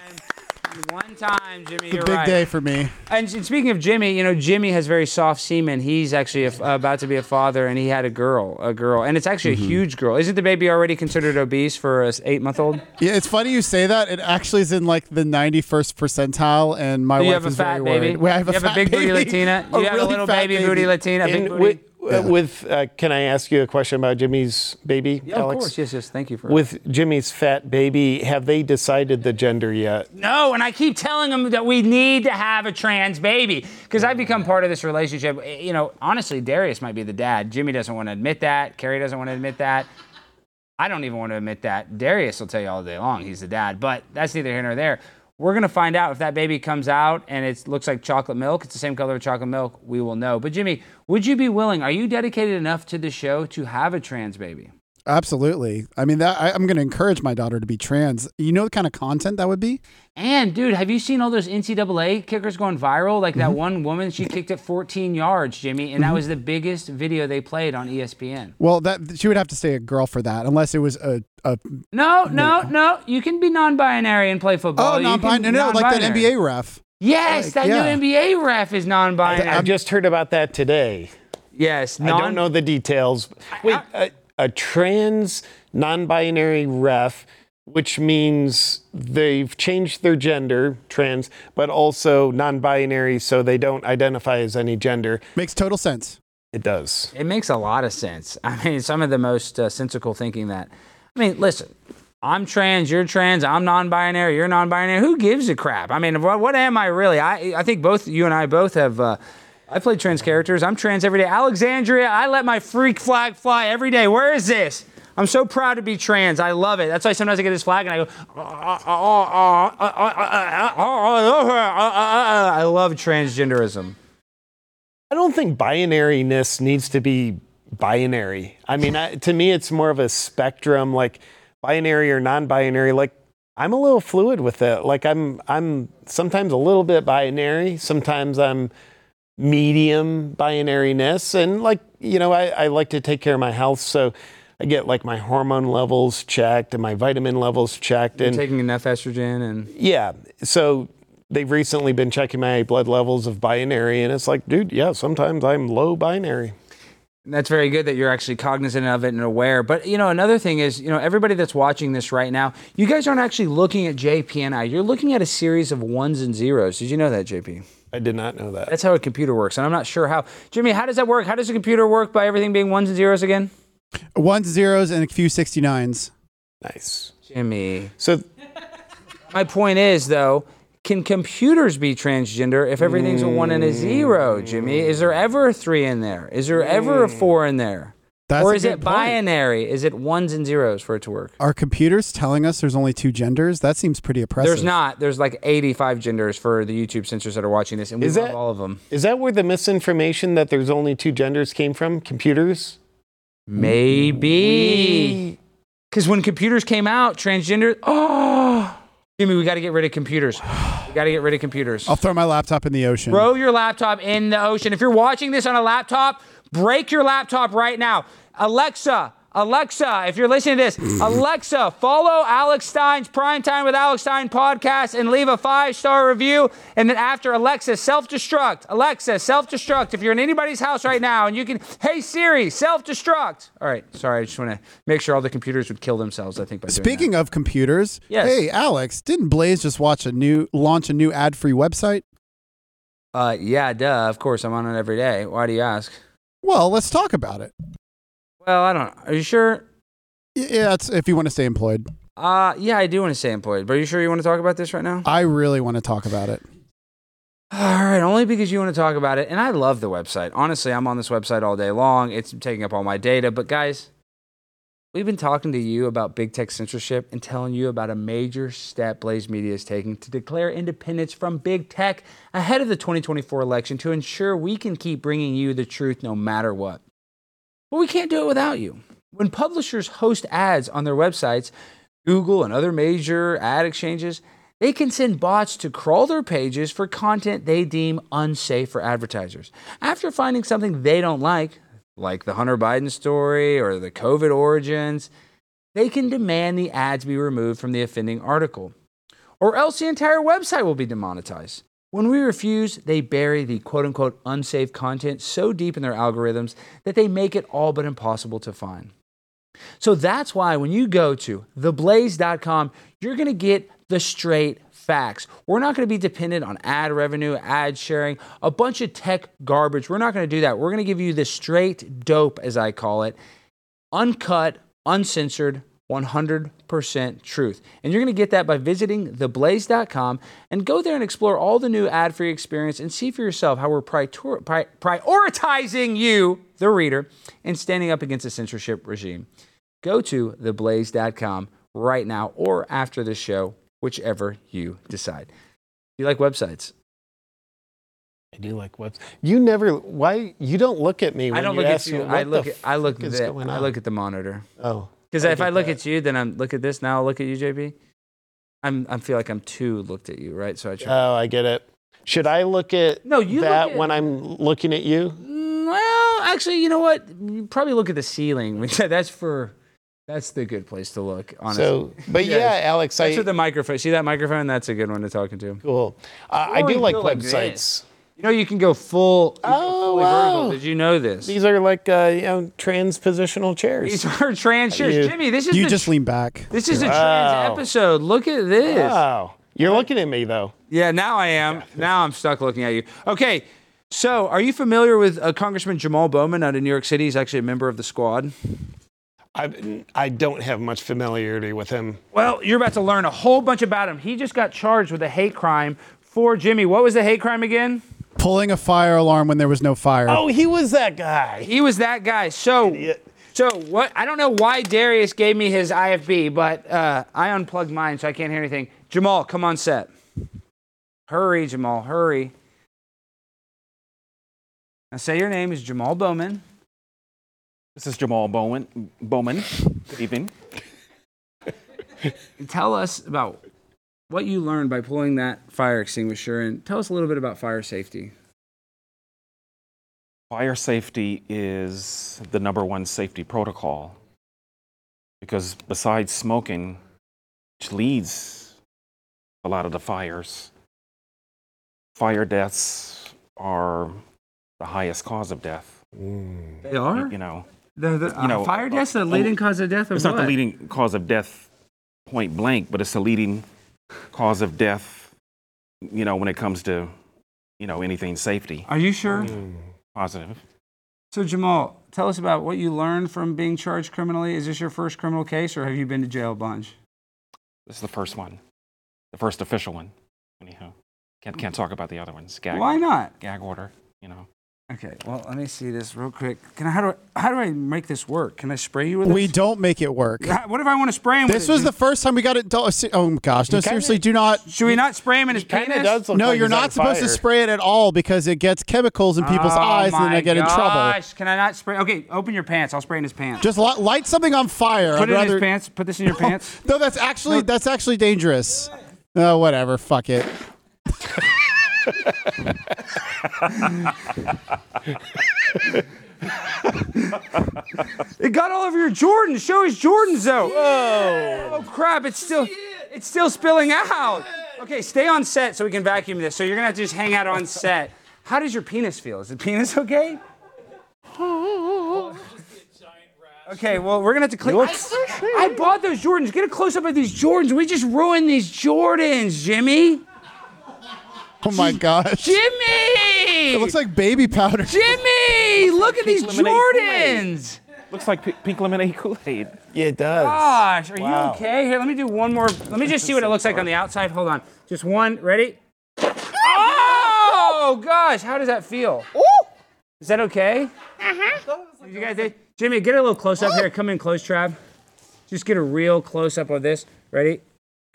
One time, Jimmy. It's a big right. day for me. And speaking of Jimmy, you know Jimmy has very soft semen. He's actually a, about to be a father, and he had a girl, a girl, and it's actually Mm-hmm. a huge girl. Isn't the baby already considered obese for a eight month old? Yeah, it's funny you say that. It actually is in like the 91st percentile, and my Do you wife have a is fat very baby? worried. Well, I have you a have a fat big booty baby. Latina. You have a little fat baby, booty Latina. A big And booty. With, uh, with uh, can I ask you a question about Jimmy's baby, Yeah, of course. Yes, yes. Thank you for With Jimmy's fat baby, have they decided the gender yet? No, and I keep telling them that we need to have a trans baby because I've become part of this relationship. You know, honestly, Darius might be the dad. Jimmy doesn't want to admit that. Carrie doesn't want to admit that. I don't even want to admit that. Darius will tell you all day long he's the dad, but that's neither here nor there. We're gonna find out if that baby comes out and it looks like chocolate milk. It's the same color of chocolate milk. We will know. But Jimmy, would you be willing? Are you dedicated enough to the show to have a trans baby? Absolutely. I mean, that I, I'm going to encourage my daughter to be trans. You know the kind of content that would be? And dude, have you seen all those NCAA kickers going viral? Like that mm-hmm. one woman, she kicked it 14 yards, Jimmy, and that mm-hmm. was the biggest video they played on ESPN. Well, that she would have to stay a girl for that, unless it was a. a No, no, no. You can be non-binary and play football. oh, You non-binary. can- No, no, like that. NBA ref. Yes, that yeah. new NBA ref is non-binary. I just heard about that today. yes, I don't know the details. Wait, a, a trans non-binary ref, which means they've changed their gender, trans, but also non-binary, so they don't identify as any gender. Makes total sense. It does. It makes a lot of sense. I mean, some of the most uh, sensical thinking that. I mean, listen, I'm trans, you're trans, I'm non-binary, you're non-binary. Who gives a crap? I mean, what, what am I really? I I think both you and I both have. Uh, I play trans characters. I'm trans every day. Alexandria, I let my freak flag fly every day. Where is this? I'm so proud to be trans. I love it. That's why sometimes I get this flag and I go, I love transgenderism. I don't think binariness needs to be binary. I mean, I, to me, it's more of a spectrum, like binary or non-binary. Like I'm a little fluid with it. Like I'm, I'm sometimes a little bit binary. Sometimes I'm medium binariness, and like you know, I, I like to take care of my health, so I get like my hormone levels checked and my vitamin levels checked, and Taking enough estrogen and yeah, so they've recently been checking my blood levels of binary, and it's like, dude, yeah, sometimes I'm low binary. That's very good that you're actually cognizant of it and aware. But you know, another thing is, you know, everybody that's watching this right now, you guys aren't actually looking at JP and I. You're looking at a series of ones and zeros. Did you know that, JP? I did not know that. That's how a computer works, and I'm not sure how. Jimmy, how does that work? How does a computer work by everything being ones and zeros again? Ones, zeros, and a few 69s. Nice. Jimmy, So my point is though, can computers be transgender if everything's a one and a zero? Jimmy, is there ever a three in there? Is there ever a four in there? That's or is it point. binary? Is it ones and zeros for it to work? Are computers telling us there's only two genders? That seems pretty oppressive. There's not. There's like 85 genders for the YouTube censors that are watching this, and we Is love that- all of them. is that where the misinformation that there's only two genders came from? Computers? Maybe. Because when computers came out, transgender. Oh, Jimmy, we got to get rid of computers. We got to get rid of computers. I'll throw my laptop in the ocean. Throw your laptop in the ocean. If you're watching this on a laptop, break your laptop right now. Alexa, Alexa, if you're listening to this, Alexa, follow Alex Stein's Primetime with Alex Stein podcast and leave a five star review. And then after Alexa, self destruct. Alexa, self destruct. If you're in anybody's house right now and you can, hey Siri, self destruct. All right, sorry, I just want to make sure all the computers would kill themselves. I think by. Speaking of computers, Yes. hey Alex, didn't Blaze just watch a new launch a new ad-free website? Uh, yeah, duh. Of course, I'm on it every day. Why do you ask? Well, let's talk about it. Well, I don't. Are you sure? Yeah, it's if you want to stay employed. Uh, yeah, I do want to stay employed. But are you sure you want to talk about this right now? I really want to talk about it. All right, only because you want to talk about it. And I love the website. Honestly, I'm on this website all day long. It's taking up all my data. But guys, we've been talking to you about big tech censorship and telling you about a major step Blaze Media is taking to declare independence from big tech ahead of the 2024 election to ensure we can keep bringing you the truth no matter what. But we can't do it without you. When publishers host ads on their websites, Google and other major ad exchanges, they can send bots to crawl their pages for content they deem unsafe for advertisers. After finding something they don't like, like the Hunter Biden story or the COVID origins, they can demand the ads be removed from the offending article. or else the entire website will be demonetized. When we refuse, they bury the quote unquote unsafe content so deep in their algorithms that they make it all but impossible to find. So that's why when you go to theblaze.com, you're going to get the straight facts. We're not going to be dependent on ad revenue, ad sharing, a bunch of tech garbage. We're not going to do that. We're going to give you the straight dope, as I call it, uncut, uncensored, 100% truth. And you're going to get that by visiting theblaze.com and go there and explore all the new ad free experience and see for yourself how we're pri- prioritizing you, the reader, and standing up against the censorship regime. Go to theblaze.com right now or after the show, whichever you decide. You like websites? I do like webs. You never. Why you don't look at me? When I don't you look at you. I look at I look at the, I look at the monitor. Oh, Because if I look that. at you, then I'm look at this. Now I'll look at you, JP. I'm I feel like I'm too looked at you, right? So I try. oh, I get it. Should I look at No, you look that at- when I'm looking at you? Mm, well, actually, you know what? You probably look at the ceiling. that's for that's the good place to look. Honestly. So, but yeah, Yes. Alex, that's I with the microphone. See that microphone? That's a good one to talk into. cool. Uh, I do like go like websites. You know, you can go full. you can go Oh, fully wow. vertical. Did you know this? These are like uh, you know transpositional chairs. These are trans chairs. You- Jimmy, this is You the, just lean back. this is a Wow. trans episode. Look at this. Wow, you're looking at me though. Yeah, now I am. Now I'm stuck looking at you. Okay, so are you familiar with uh, Congressman Jamaal Bowman out of New York City? He's actually a member of the squad. I I don't have much familiarity with him. Well, you're about to learn a whole bunch about him. He just got charged with a hate crime for Jimmy. What was the hate crime again? Pulling a fire alarm when there was no fire. Oh, he was that guy. He was that guy. So, Idiot. so what? I don't know why Darius gave me his IFB, but uh, I unplugged mine, so I can't hear anything. Jamaal, come on set. Hurry, Jamaal, hurry. Now say your name is Jamaal Bowman. This is Jamaal Bowman. Bowman. Good evening. Tell us about what you learned by pulling that fire extinguisher, and tell us a little bit about fire safety. Fire safety is the number one safety protocol because besides smoking, which leads a lot of the fires, fire deaths are the highest cause of death. Mm. They are. You know, The, the, you know, fire death's the uh, leading cause of death. Of it's not the leading cause of death point blank, but it's the leading cause of death, you know, when it comes to, you know, anything safety. Are you sure? Positive. So Jamaal, tell us about what you learned from being charged criminally. Is this your first criminal case, or have you been to jail a bunch? This is the first one, the first official one. Anyhow, can't can't talk about the other ones. Gag, Why not? Gag order. You know. Okay. Well, let me see this real quick. Can I? How do I? How do I make this work? Can I spray you with we don't make it work. What if I want to spray him? This with was it? the first time we got it. Oh gosh, no, kinda- seriously, do not. Should we not spray him in his Kind penis? does look No, like you're he's on not supposed to fire. spray it at all because it gets chemicals in people's oh eyes and then my they get in trouble. gosh. Can I not spray? Okay, open your pants. I'll spray in his pants. Just li- light something on fire. Put I'd it in rather. his pants. Put this in your pants. No, that's actually that's actually dangerous. Oh, whatever. Fuck it. It got all over your Jordans. Show his Jordans though. Whoa. Oh crap! It's still, it's still spilling out. Okay, stay on set so we can vacuum this. So you're gonna have to just hang out on set. How does your penis feel? Is the penis okay? Okay, well we're gonna have to clean. I, I bought those Jordans. Get a close up of these Jordans. We just ruined these Jordans, Jimmy. Oh my gosh. Jimmy. It looks like baby powder. Jimmy, look at these Pink Kool-Aid. Jordans. Looks like p- pink lemonade Kool-Aid. Yeah, it does. Gosh, are Wow. you okay? Here, let me do one more. Let me just see what it looks like on the outside. Hold on. Just one. Ready? Oh, gosh. How does that feel? Is that okay? Uh-huh. You guys did? Jimmy, get a little close up here. Come in close, Trav. Just get a real close up of this. Ready?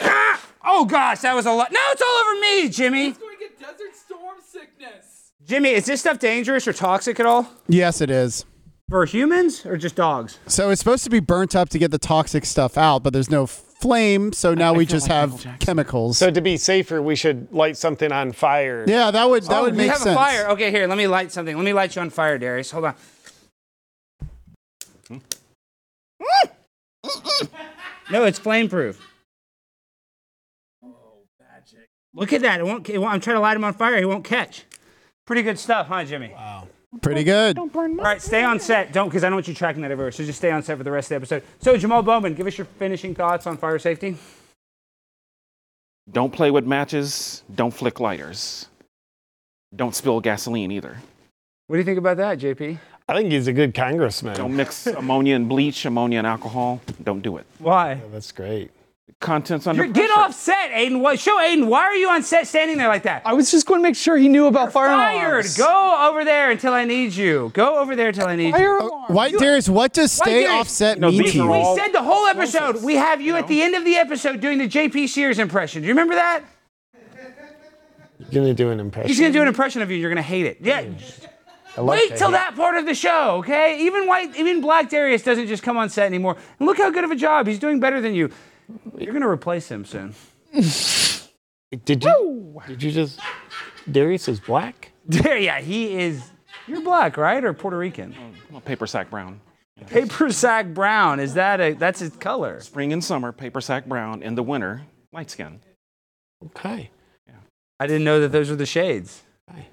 Ah! Oh, gosh. That was a lot. No, it's all over me, Jimmy. going to get desert storm sickness. Jimmy, is this stuff dangerous or toxic at all? Yes, it is. For humans or just dogs? So it's supposed to be burnt up to get the toxic stuff out, but there's no flame, so now we just have chemicals. So to be safer, we should light something on fire. yeah, that would that oh, would you make have a fire. Okay, here, let me light something. Let me light you on fire, Darius. Hold on. no, it's flame proof. Oh, Look at that. It won't, it won't, I'm trying to light him on fire. He won't catch. Pretty good stuff, huh, Jimmy? Wow. Pretty good. Don't burn All right, stay on set. Don't, because I don't want you tracking that everywhere. So just stay on set for the rest of the episode. So, Jamaal Bowman, give us your finishing thoughts on fire safety. Don't play with matches. Don't flick lighters. Don't spill gasoline either. What do you think about that, JP? I think he's a good congressman. Don't mix ammonia and bleach, ammonia and alcohol. Don't do it. Why? That's great. Contents under You're, get off set, Aiden. What, show Aiden. Why are you on set standing there like that? I was just going to make sure he knew about fire Fired. alarms. Go over there until I need you. Go over there until I need Fire you. alarm. Uh, white Darius, what does White stay Darius- offset No, mean these to are you? We said the whole episode. Explosives, We have you you at the end of the episode doing the JP Sears impression. Do you remember that? You're gonna do an impression. He's gonna do an impression of you. You're gonna hate it. Yeah. Like Wait that. till that part of the show, okay? Even white, even Black Darius doesn't just come on set anymore. And look how good of a job he's doing. Better than you. You're gonna replace him soon. Did you? Did you just? Darius is black. There, yeah, he is. You're black, right, or Puerto Rican? Well, paper sack brown. Paper sack brown. Is that a? That's his color. Spring and summer, paper sack brown. In the winter, light skin. Okay. Yeah. I didn't know that those were the shades. Okay.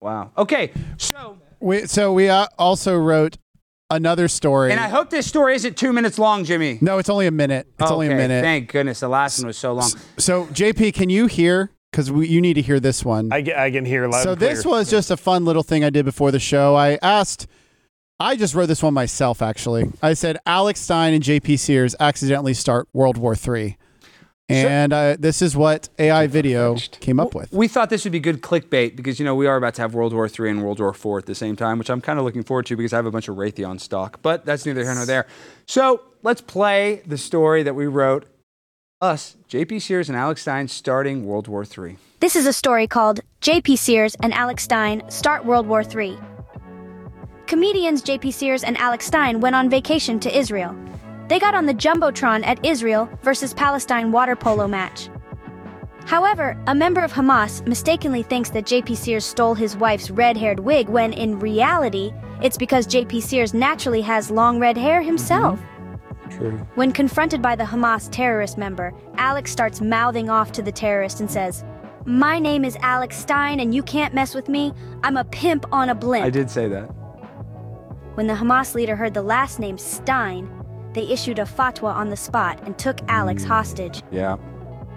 Wow. Okay, so We, so we uh, also wrote another story. and I hope this story isn't two minutes long, Jimmy. no, it's only a minute. It's only a minute. Thank goodness. The last one was so long. So JP, can you hear? Because you need to hear this one. I, I can hear loud. so and clear. this was just a fun little thing I did before the show. I asked. I just wrote this one myself. Actually, I said Alex Stein and JP Sears accidentally start World War III, and uh, this is what AI video came up with. We thought this would be good clickbait because you know we are about to have World War III and World War IV at the same time, which I'm kind of looking forward to because I have a bunch of Raytheon stock. But that's neither here nor there. So let's play the story that we wrote. Us, JP Sears and Alex Stein, starting World War III. This is a story called J.P. Sears and Alex Stein Start World War III. Comedians J.P. Sears and Alex Stein went on vacation to Israel. They got on the Jumbotron at Israel versus Palestine water polo match. However, a member of Hamas mistakenly thinks that J.P. Sears stole his wife's red haired wig when in reality, it's because J.P. Sears naturally has long red hair mm-hmm. himself. True. When confronted by the Hamas terrorist member, Alex starts mouthing off to the terrorist and says, My name is Alex Stein and you can't mess with me. I'm a pimp on a blimp. I did say that. When the Hamas leader heard the last name Stein, they issued a fatwa on the spot and took Alex hmm. hostage. Yeah.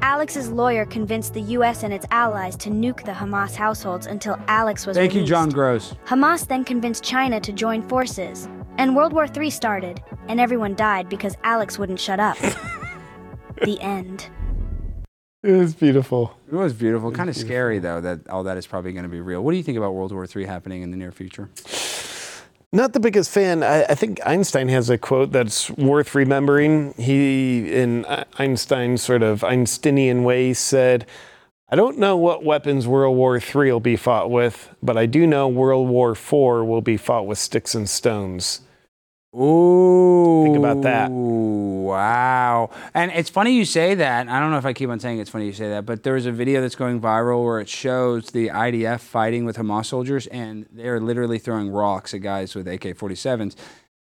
Alex's lawyer convinced the US and its allies to nuke the Hamas households until Alex was Thank you. John Gross. Hamas then convinced China to join forces, and World War III started, and everyone died because Alex wouldn't shut up. the end. It was beautiful. It was beautiful. Kind of scary though that all that is probably going to be real. What do you think about World War III happening in the near future? Not the biggest fan. I, I think Einstein has a quote that's worth remembering. He, in Einstein's sort of Einsteinian way, said, I don't know what weapons World War III will be fought with, but I do know World War IV will be fought with sticks and stones. Ooh. Think about that. Wow. And it's funny you say that. I don't know if I keep on saying it's funny you say that, but there's a video that's going viral where it shows the IDF fighting with Hamas soldiers and they're literally throwing rocks at guys with AK 47s.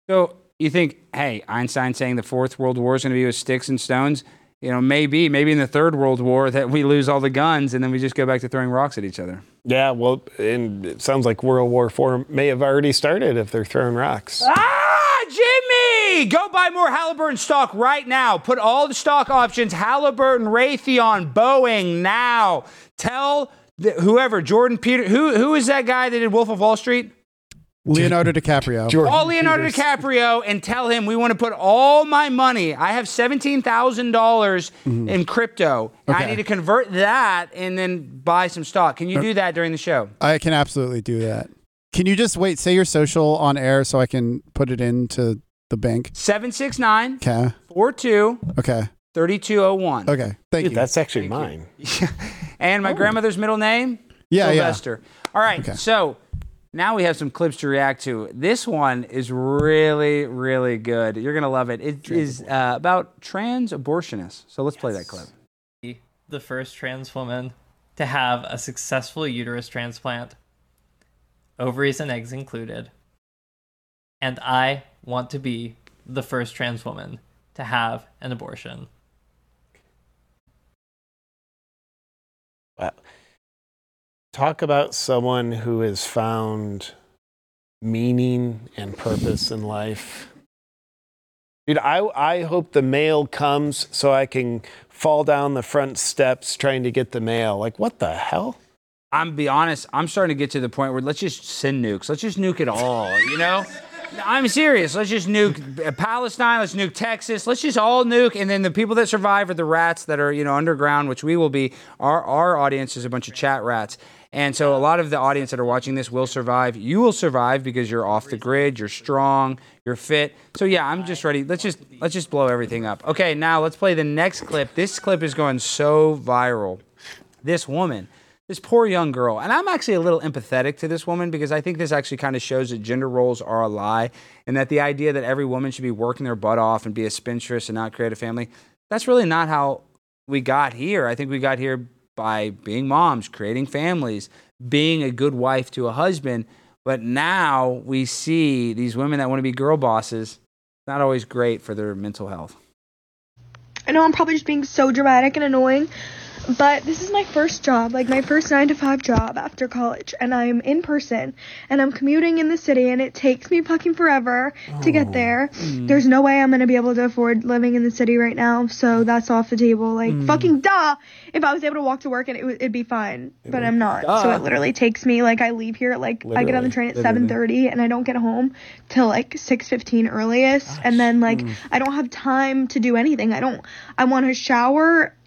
So you think, hey, Einstein saying the fourth world war is going to be with sticks and stones? You know, maybe, maybe in the third world war that we lose all the guns and then we just go back to throwing rocks at each other. Yeah, well, and it sounds like World War IV may have already started if they're throwing rocks. Ah, Jimmy! Go buy more Halliburton stock right now. Put all the stock options, Halliburton, Raytheon, Boeing now. Tell the, whoever, Jordan Peter, who who is that guy that did Wolf of Wall Street? Leonardo DiCaprio. Jordan Call Leonardo Peters. DiCaprio and tell him we want to put all my money. I have seventeen dollars mm-hmm. in crypto. I need to convert that and then buy some stock. Can you uh, do that during the show? I can absolutely do that. Can you just wait? Say your social on air so I can put it into the bank. 769 Okay. 42 Okay. 3201. Okay. Thank Dude, you. that's actually mine. And my grandmother's middle name? yeah. Yeah. Sylvester. All right, Okay. so now we have some clips to react to. This one is really, really good. You're gonna love it. It is uh, about trans abortionists. So let's play that clip. the first trans woman to have a successful uterus transplant, ovaries and eggs included. And I want to be the first trans woman to have an abortion. Wow. Talk about someone who has found meaning and purpose in life. Dude, I, I hope the mail comes so I can fall down the front steps trying to get the mail. Like, what the hell? I'm be honest. I'm starting to get to the point where let's just send nukes. Let's just nuke it all. You know. I'm serious. Let's just nuke Palestine. Let's nuke Texas. Let's just all nuke, and then the people that survive are the rats that are you know underground, which we will be. Our our audience is a bunch of chat rats, and so a lot of the audience that are watching this will survive. You will survive because you're off the grid. You're strong. You're fit. So yeah, I'm just ready. Let's just let's just blow everything up. Okay, now let's play the next clip. This clip is going so viral. This woman this poor young girl. And I'm actually a little empathetic to this woman because I think this actually kind of shows that gender roles are a lie and that the idea that every woman should be working their butt off and be a spinstress and not create a family, that's really not how we got here. I think we got here by being moms, creating families, being a good wife to a husband. But now we see these women that want to be girl bosses, not always great for their mental health. I know I'm probably just being so dramatic and annoying, but this is my first job, like my first 9 to 5 job after college, and I'm in person and I'm commuting in the city and it takes me fucking forever to get there. There's no way I'm going to be able to afford living in the city right now, so that's off the table. Like fucking duh. If I was able to walk to work and it would it'd be fine, but I'm not. So it literally takes me like I leave here at like I get on the train at 7:30 and I don't get home till like 6:15 earliest and then like I don't have time to do anything. I don't I want to shower,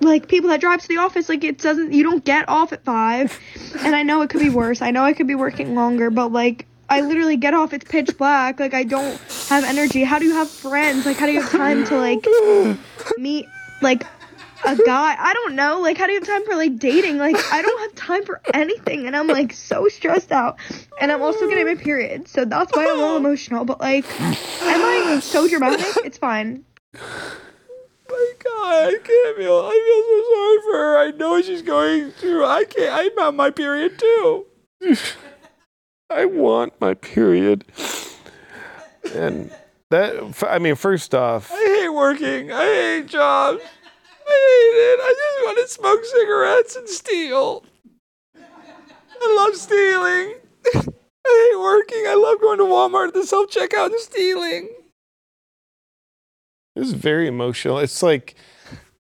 like people that drive to the office like it doesn't you don't get off at 5 and I know it could be worse. I know I could be working longer, but like I literally get off it's pitch black. Like I don't have energy. How do you have friends? Like how do you have time to like meet like a guy? I don't know. Like how do you have time for like dating? Like I don't have time for anything and I'm like so stressed out. And I'm also getting my period. So that's why I'm all emotional, but like am I so dramatic? It's fine. My God, I can't feel. I feel so sorry for her. I know she's going through. I can't. I'm on my period too. I want my period. And that, I mean, first off, I hate working. I hate jobs. I hate it. I just want to smoke cigarettes and steal. I love stealing. I hate working. I love going to Walmart at the self checkout and stealing. It was very emotional. It's like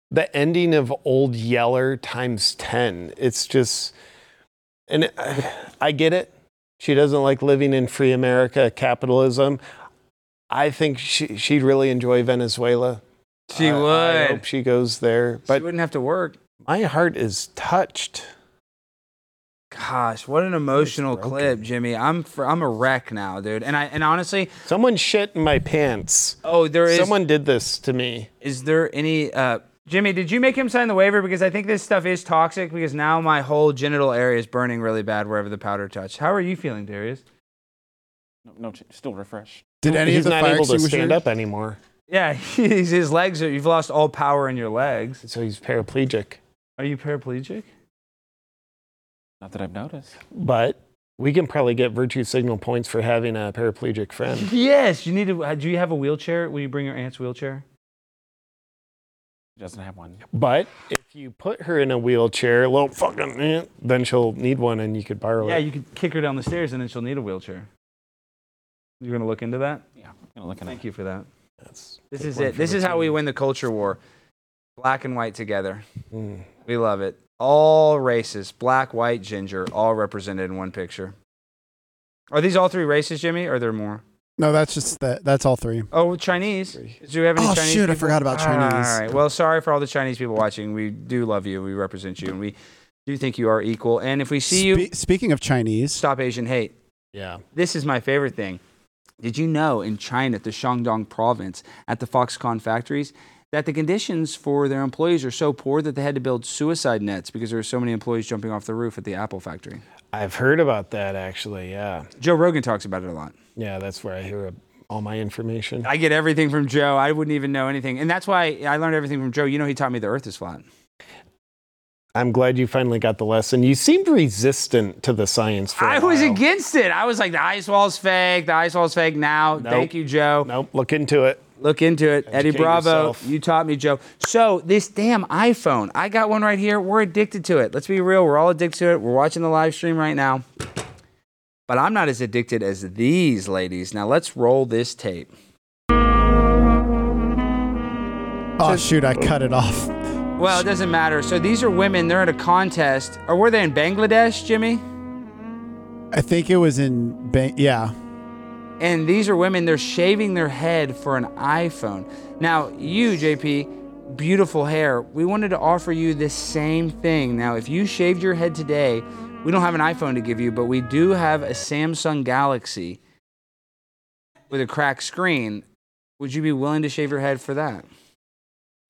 the ending of Old Yeller times 10. It's just, and I, I get it. She doesn't like living in free America, capitalism. I think she, she'd really enjoy Venezuela. She I- I hope she goes there. But she wouldn't have to work. my heart is touched. Gosh, what an emotional clip, Jimmy. I'm fr- I'm a wreck now, dude. And I and honestly, Someone shit in my pants. oh, there is Someone did this to me. Is there any uh Jimmy, did you make him sign the waiver? Because I think this stuff is toxic because now my whole genital area is burning really bad wherever the powder touched. How are you feeling, Darius? No, no ch- still refreshed. Did any He's of the not fire able to stand extinguishers- up anymore, Yeah, he's, his legs are, you've lost all power in your legs. so he's paraplegic. Are you paraplegic? Not that I've noticed. But we can probably get virtue signal points for having a paraplegic friend. Yes, you need to. uh, Do you have a wheelchair? Will you bring your aunt's wheelchair? He doesn't have one. But if you put her in a wheelchair, a little fucking, eh, then she'll need one, and you could borrow it. Yeah, it. you could kick her down the stairs and then she'll need a wheelchair. You're going to look into that? Yeah, I'm gonna look at Thank you for that. That's This is it. This the is how we win the culture war. Black and white together. Mm. We love it. All races, black, white, ginger, all represented in one picture. Are these all three races, Jimmy? Or are there more? No, that's just that. That's all three. Oh, Chinese. Do we have any Oh, Chinese? shoot, I forgot about Chinese. All right. Well, sorry for all the Chinese people watching. We do love you. We represent you, and we do think you are equal. And if we see you, Spe- speaking of Chinese, stop Asian hate. Yeah. This is my favorite thing. Did you know in China, the Shandong province, at the Foxconn factories, that the conditions for their employees are so poor that they had to build suicide nets because there were so many employees jumping off the roof at the Apple factory. I've heard about that actually. Yeah. Joe Rogan talks about it a lot. Yeah, that's where I hear all my information. I get everything from Joe. I wouldn't even know anything. And that's why I learned everything from Joe. You know, he taught me the earth is flat. I'm glad you finally got the lesson. You seemed resistant to the science for a I was against it. I was like, the ice wall's fake. The ice wall's fake now. Nope. Thank you, Joe. Nope, look into it. Look into it. Eddie Bravo, yourself. you taught me, Joe. So, this damn iPhone, I got one right here. We're addicted to it. Let's be real. We're all addicted to it. We're watching the live stream right now. But I'm not as addicted as these ladies. Now, let's roll this tape. Oh shoot, I cut it off. Well, it doesn't matter. So, these are women. They're at a contest. Or were they in Bangladesh, Jimmy? I think it was in Bang- yeah. And these are women, they're shaving their head for an iPhone. Now, you, JP, beautiful hair, we wanted to offer you this same thing. Now, if you shaved your head today, we don't have an iPhone to give you, but we do have a Samsung Galaxy with a cracked screen. Would you be willing to shave your head for that?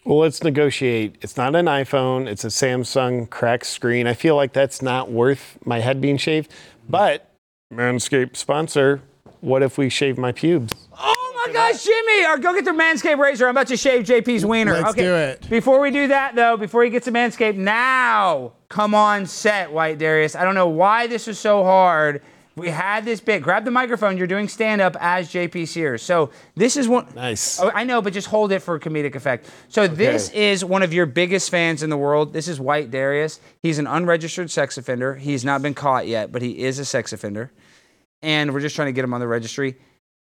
Well, let's negotiate. It's not an iPhone, it's a Samsung cracked screen. I feel like that's not worth my head being shaved. But Manscaped sponsor, what if we shave my pubes? Oh my gosh, Jimmy! Or go get the Manscaped razor. I'm about to shave JP's wiener. Let's okay. do it. Before we do that, though, before he gets to Manscaped, now come on set, White Darius. I don't know why this was so hard. We had this bit. Grab the microphone. You're doing stand up as JP Sears. So this is one. Nice. Oh, I know, but just hold it for comedic effect. So this is one of your biggest fans in the world. This is White Darius. He's an unregistered sex offender. He's not been caught yet, but he is a sex offender. And we're just trying to get him on the registry.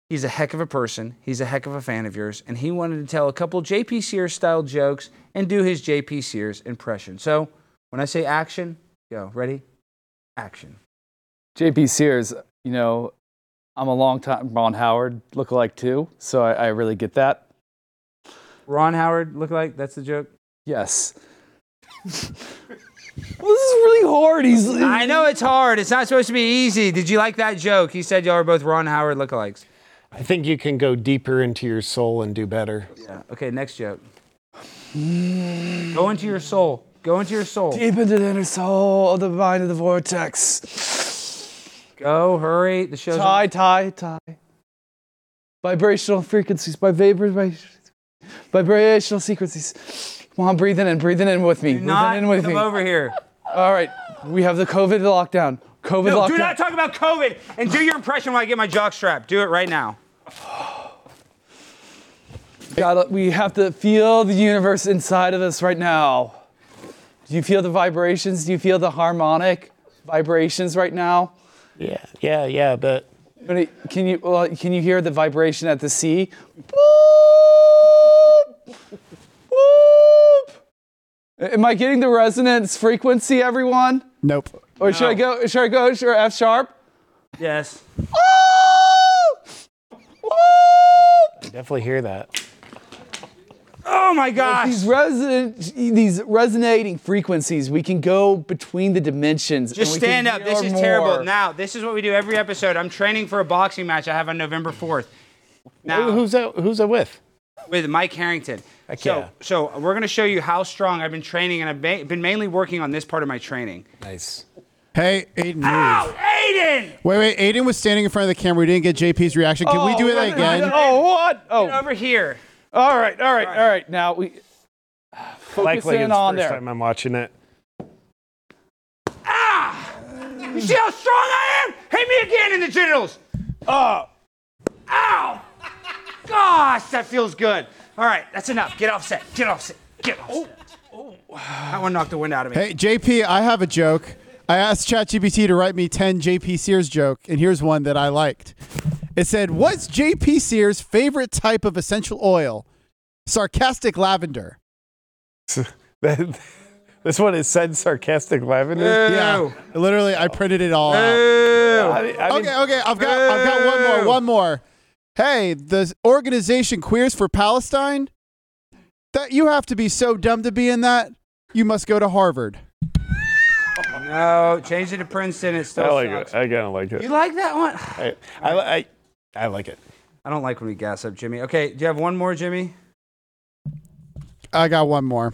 He's a heck of a person. He's a heck of a fan of yours. And he wanted to tell a couple JP Sears style jokes and do his JP Sears impression. So when I say action, go. Ready? Action. JP Sears, you know, I'm a long time Ron Howard lookalike too, so I, I really get that. Ron Howard look like that's the joke. Yes. well, this is really hard. He's I know it's hard. It's not supposed to be easy. Did you like that joke? He said y'all are both Ron Howard lookalikes. I think you can go deeper into your soul and do better. Yeah. Okay, next joke. Go into your soul. Go into your soul. deep into the inner soul of the mind of the vortex. Go, hurry. The show's Tie, tie, tie. Vibrational frequencies, by vibrations, vibrational frequencies. Come on, breathing in, breathing in with me. Do breathing not in with come me. over here. All right, we have the COVID lockdown. COVID No, lockdown. do not talk about COVID and do your impression while I get my jock strap. Do it right now. Gotta, we have to feel the universe inside of us right now. Do you feel the vibrations? Do you feel the harmonic vibrations right now? Yeah, yeah, yeah, but Can you- Can you well, can you hear the vibration at the sea? Boop, boop. Am I getting the resonance frequency, everyone? Nope. Or should I go? Should I go? Should F sharp? Yes. Oh! I definitely hear that. Oh my gosh. These resonant, these resonating frequencies, we can go between the dimensions. Just and stand up. This is more. terrible. Now, this is what we do every episode. I'm training for a boxing match I have on November 4th. Now, Who's that? Who's that with? With Mike Harrington. Heck so, yeah. so we're going to show you how strong I've been training, and I've ma- been mainly working on this part of my training. Nice. Hey, Aiden. move. Ow, Aiden! Wait, wait. Aiden was standing in front of the camera. We didn't get JP's reaction. Can we do it Oh, again? Oh, what? Oh, Over here. all right, all right, all right. Now we focus Likely in the on first there. time I'm watching it. Ah! You see how strong I am? Hit me again in the genitals. Oh. Ow. Gosh, that feels good. All right, that's enough. Get off set. Get off set. Get off oh, set. Oh. That one knocked the wind out of me. Hey, JP, I have a joke. I asked ChatGPT to write me 10 JP Sears joke, and here's one that I liked. It said, What's JP Sears' favorite type of essential oil? Sarcastic lavender. This one is said sarcastic lavender. Yeah. Literally, I printed it all out. I mean- I mean- Okay, okay, I've got I've got one more, one more. Hey, the organization Queers for Palestine, that you have to be so dumb to be in that. You must go to Harvard. No, change it to Princeton. It still I like sucks. it. I kind of like it. You like that one? I, I, I, I like it. I don't like when we gas up Jimmy. Okay, do you have one more, Jimmy? I got one more.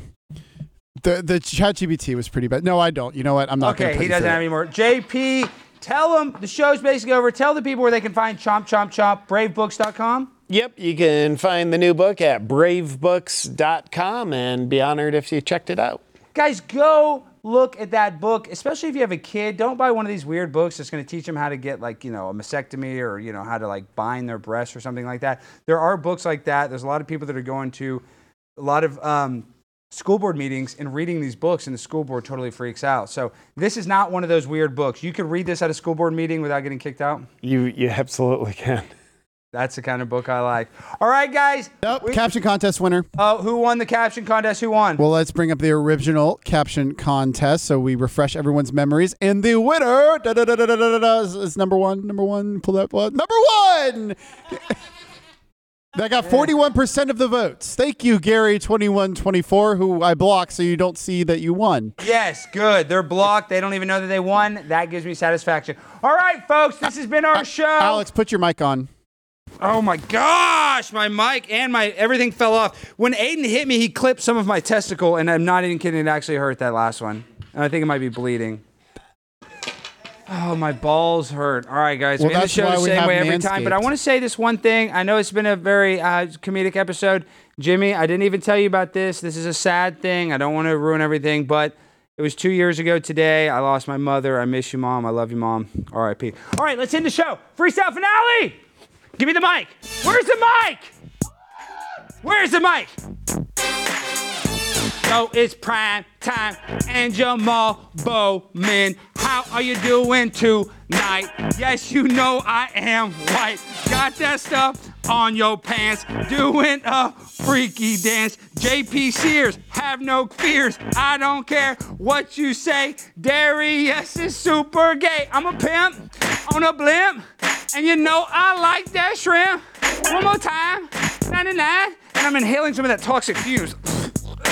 The the ChatGPT was pretty bad. No, I don't. You know what? I'm not. gonna Okay, he doesn't have any more. JP, tell them the show's basically over. Tell the people where they can find Chomp Chomp Chomp, bravebooks.com. Yep, you can find the new book at bravebooks.com and be honored if you checked it out. Guys, go look at that book, especially if you have a kid. Don't buy one of these weird books that's going to teach them how to get like, you know, a mastectomy or, you know, how to like bind their breasts or something like that. There are books like that. There's a lot of people that are going to a lot of um, school board meetings and reading these books, and the school board totally freaks out. So this is not one of those weird books. You could read this at a school board meeting without getting kicked out. You you absolutely can. That's the kind of book I like. All right, guys. Nope. Caption contest winner. Uh, who won the caption contest? Who won? Well, let's bring up the original caption contest so we refresh everyone's memories. And the winner da, da, da, da, da, da, da, is, is number one. Number one. Pull that one. Number one. That got 41% of the votes. Thank you, Gary2124, who I blocked so you don't see that you won. Yes, good. They're blocked. They don't even know that they won. That gives me satisfaction. All right, folks, this has been our show. Alex, put your mic on. Oh my gosh, my mic and my everything fell off. When Aiden hit me, he clipped some of my testicle, and I'm not even kidding. It actually hurt that last one, and I think it might be bleeding. Oh, my balls hurt. All right, guys. Well, we end the show the same way every time, but I want to say this one thing. I know it's been a very uh, comedic episode. Jimmy, I didn't even tell you about this. This is a sad thing. I don't want to ruin everything, but it was two years ago today. I lost my mother. I miss you, Mom. I love you, Mom. R.I.P. All right, let's end the show. Freestyle finale. Give me the mic. Where's the mic? Where's the mic? So it's prime time and Jamaal Bowman. How are you doing tonight? Yes, you know I am white. Got that stuff on your pants, doing a freaky dance. JP Sears, have no fears. I don't care what you say. Darius is super gay. I'm a pimp on a blimp, and you know I like that shrimp. One more time, 99, and I'm inhaling some of that toxic fumes.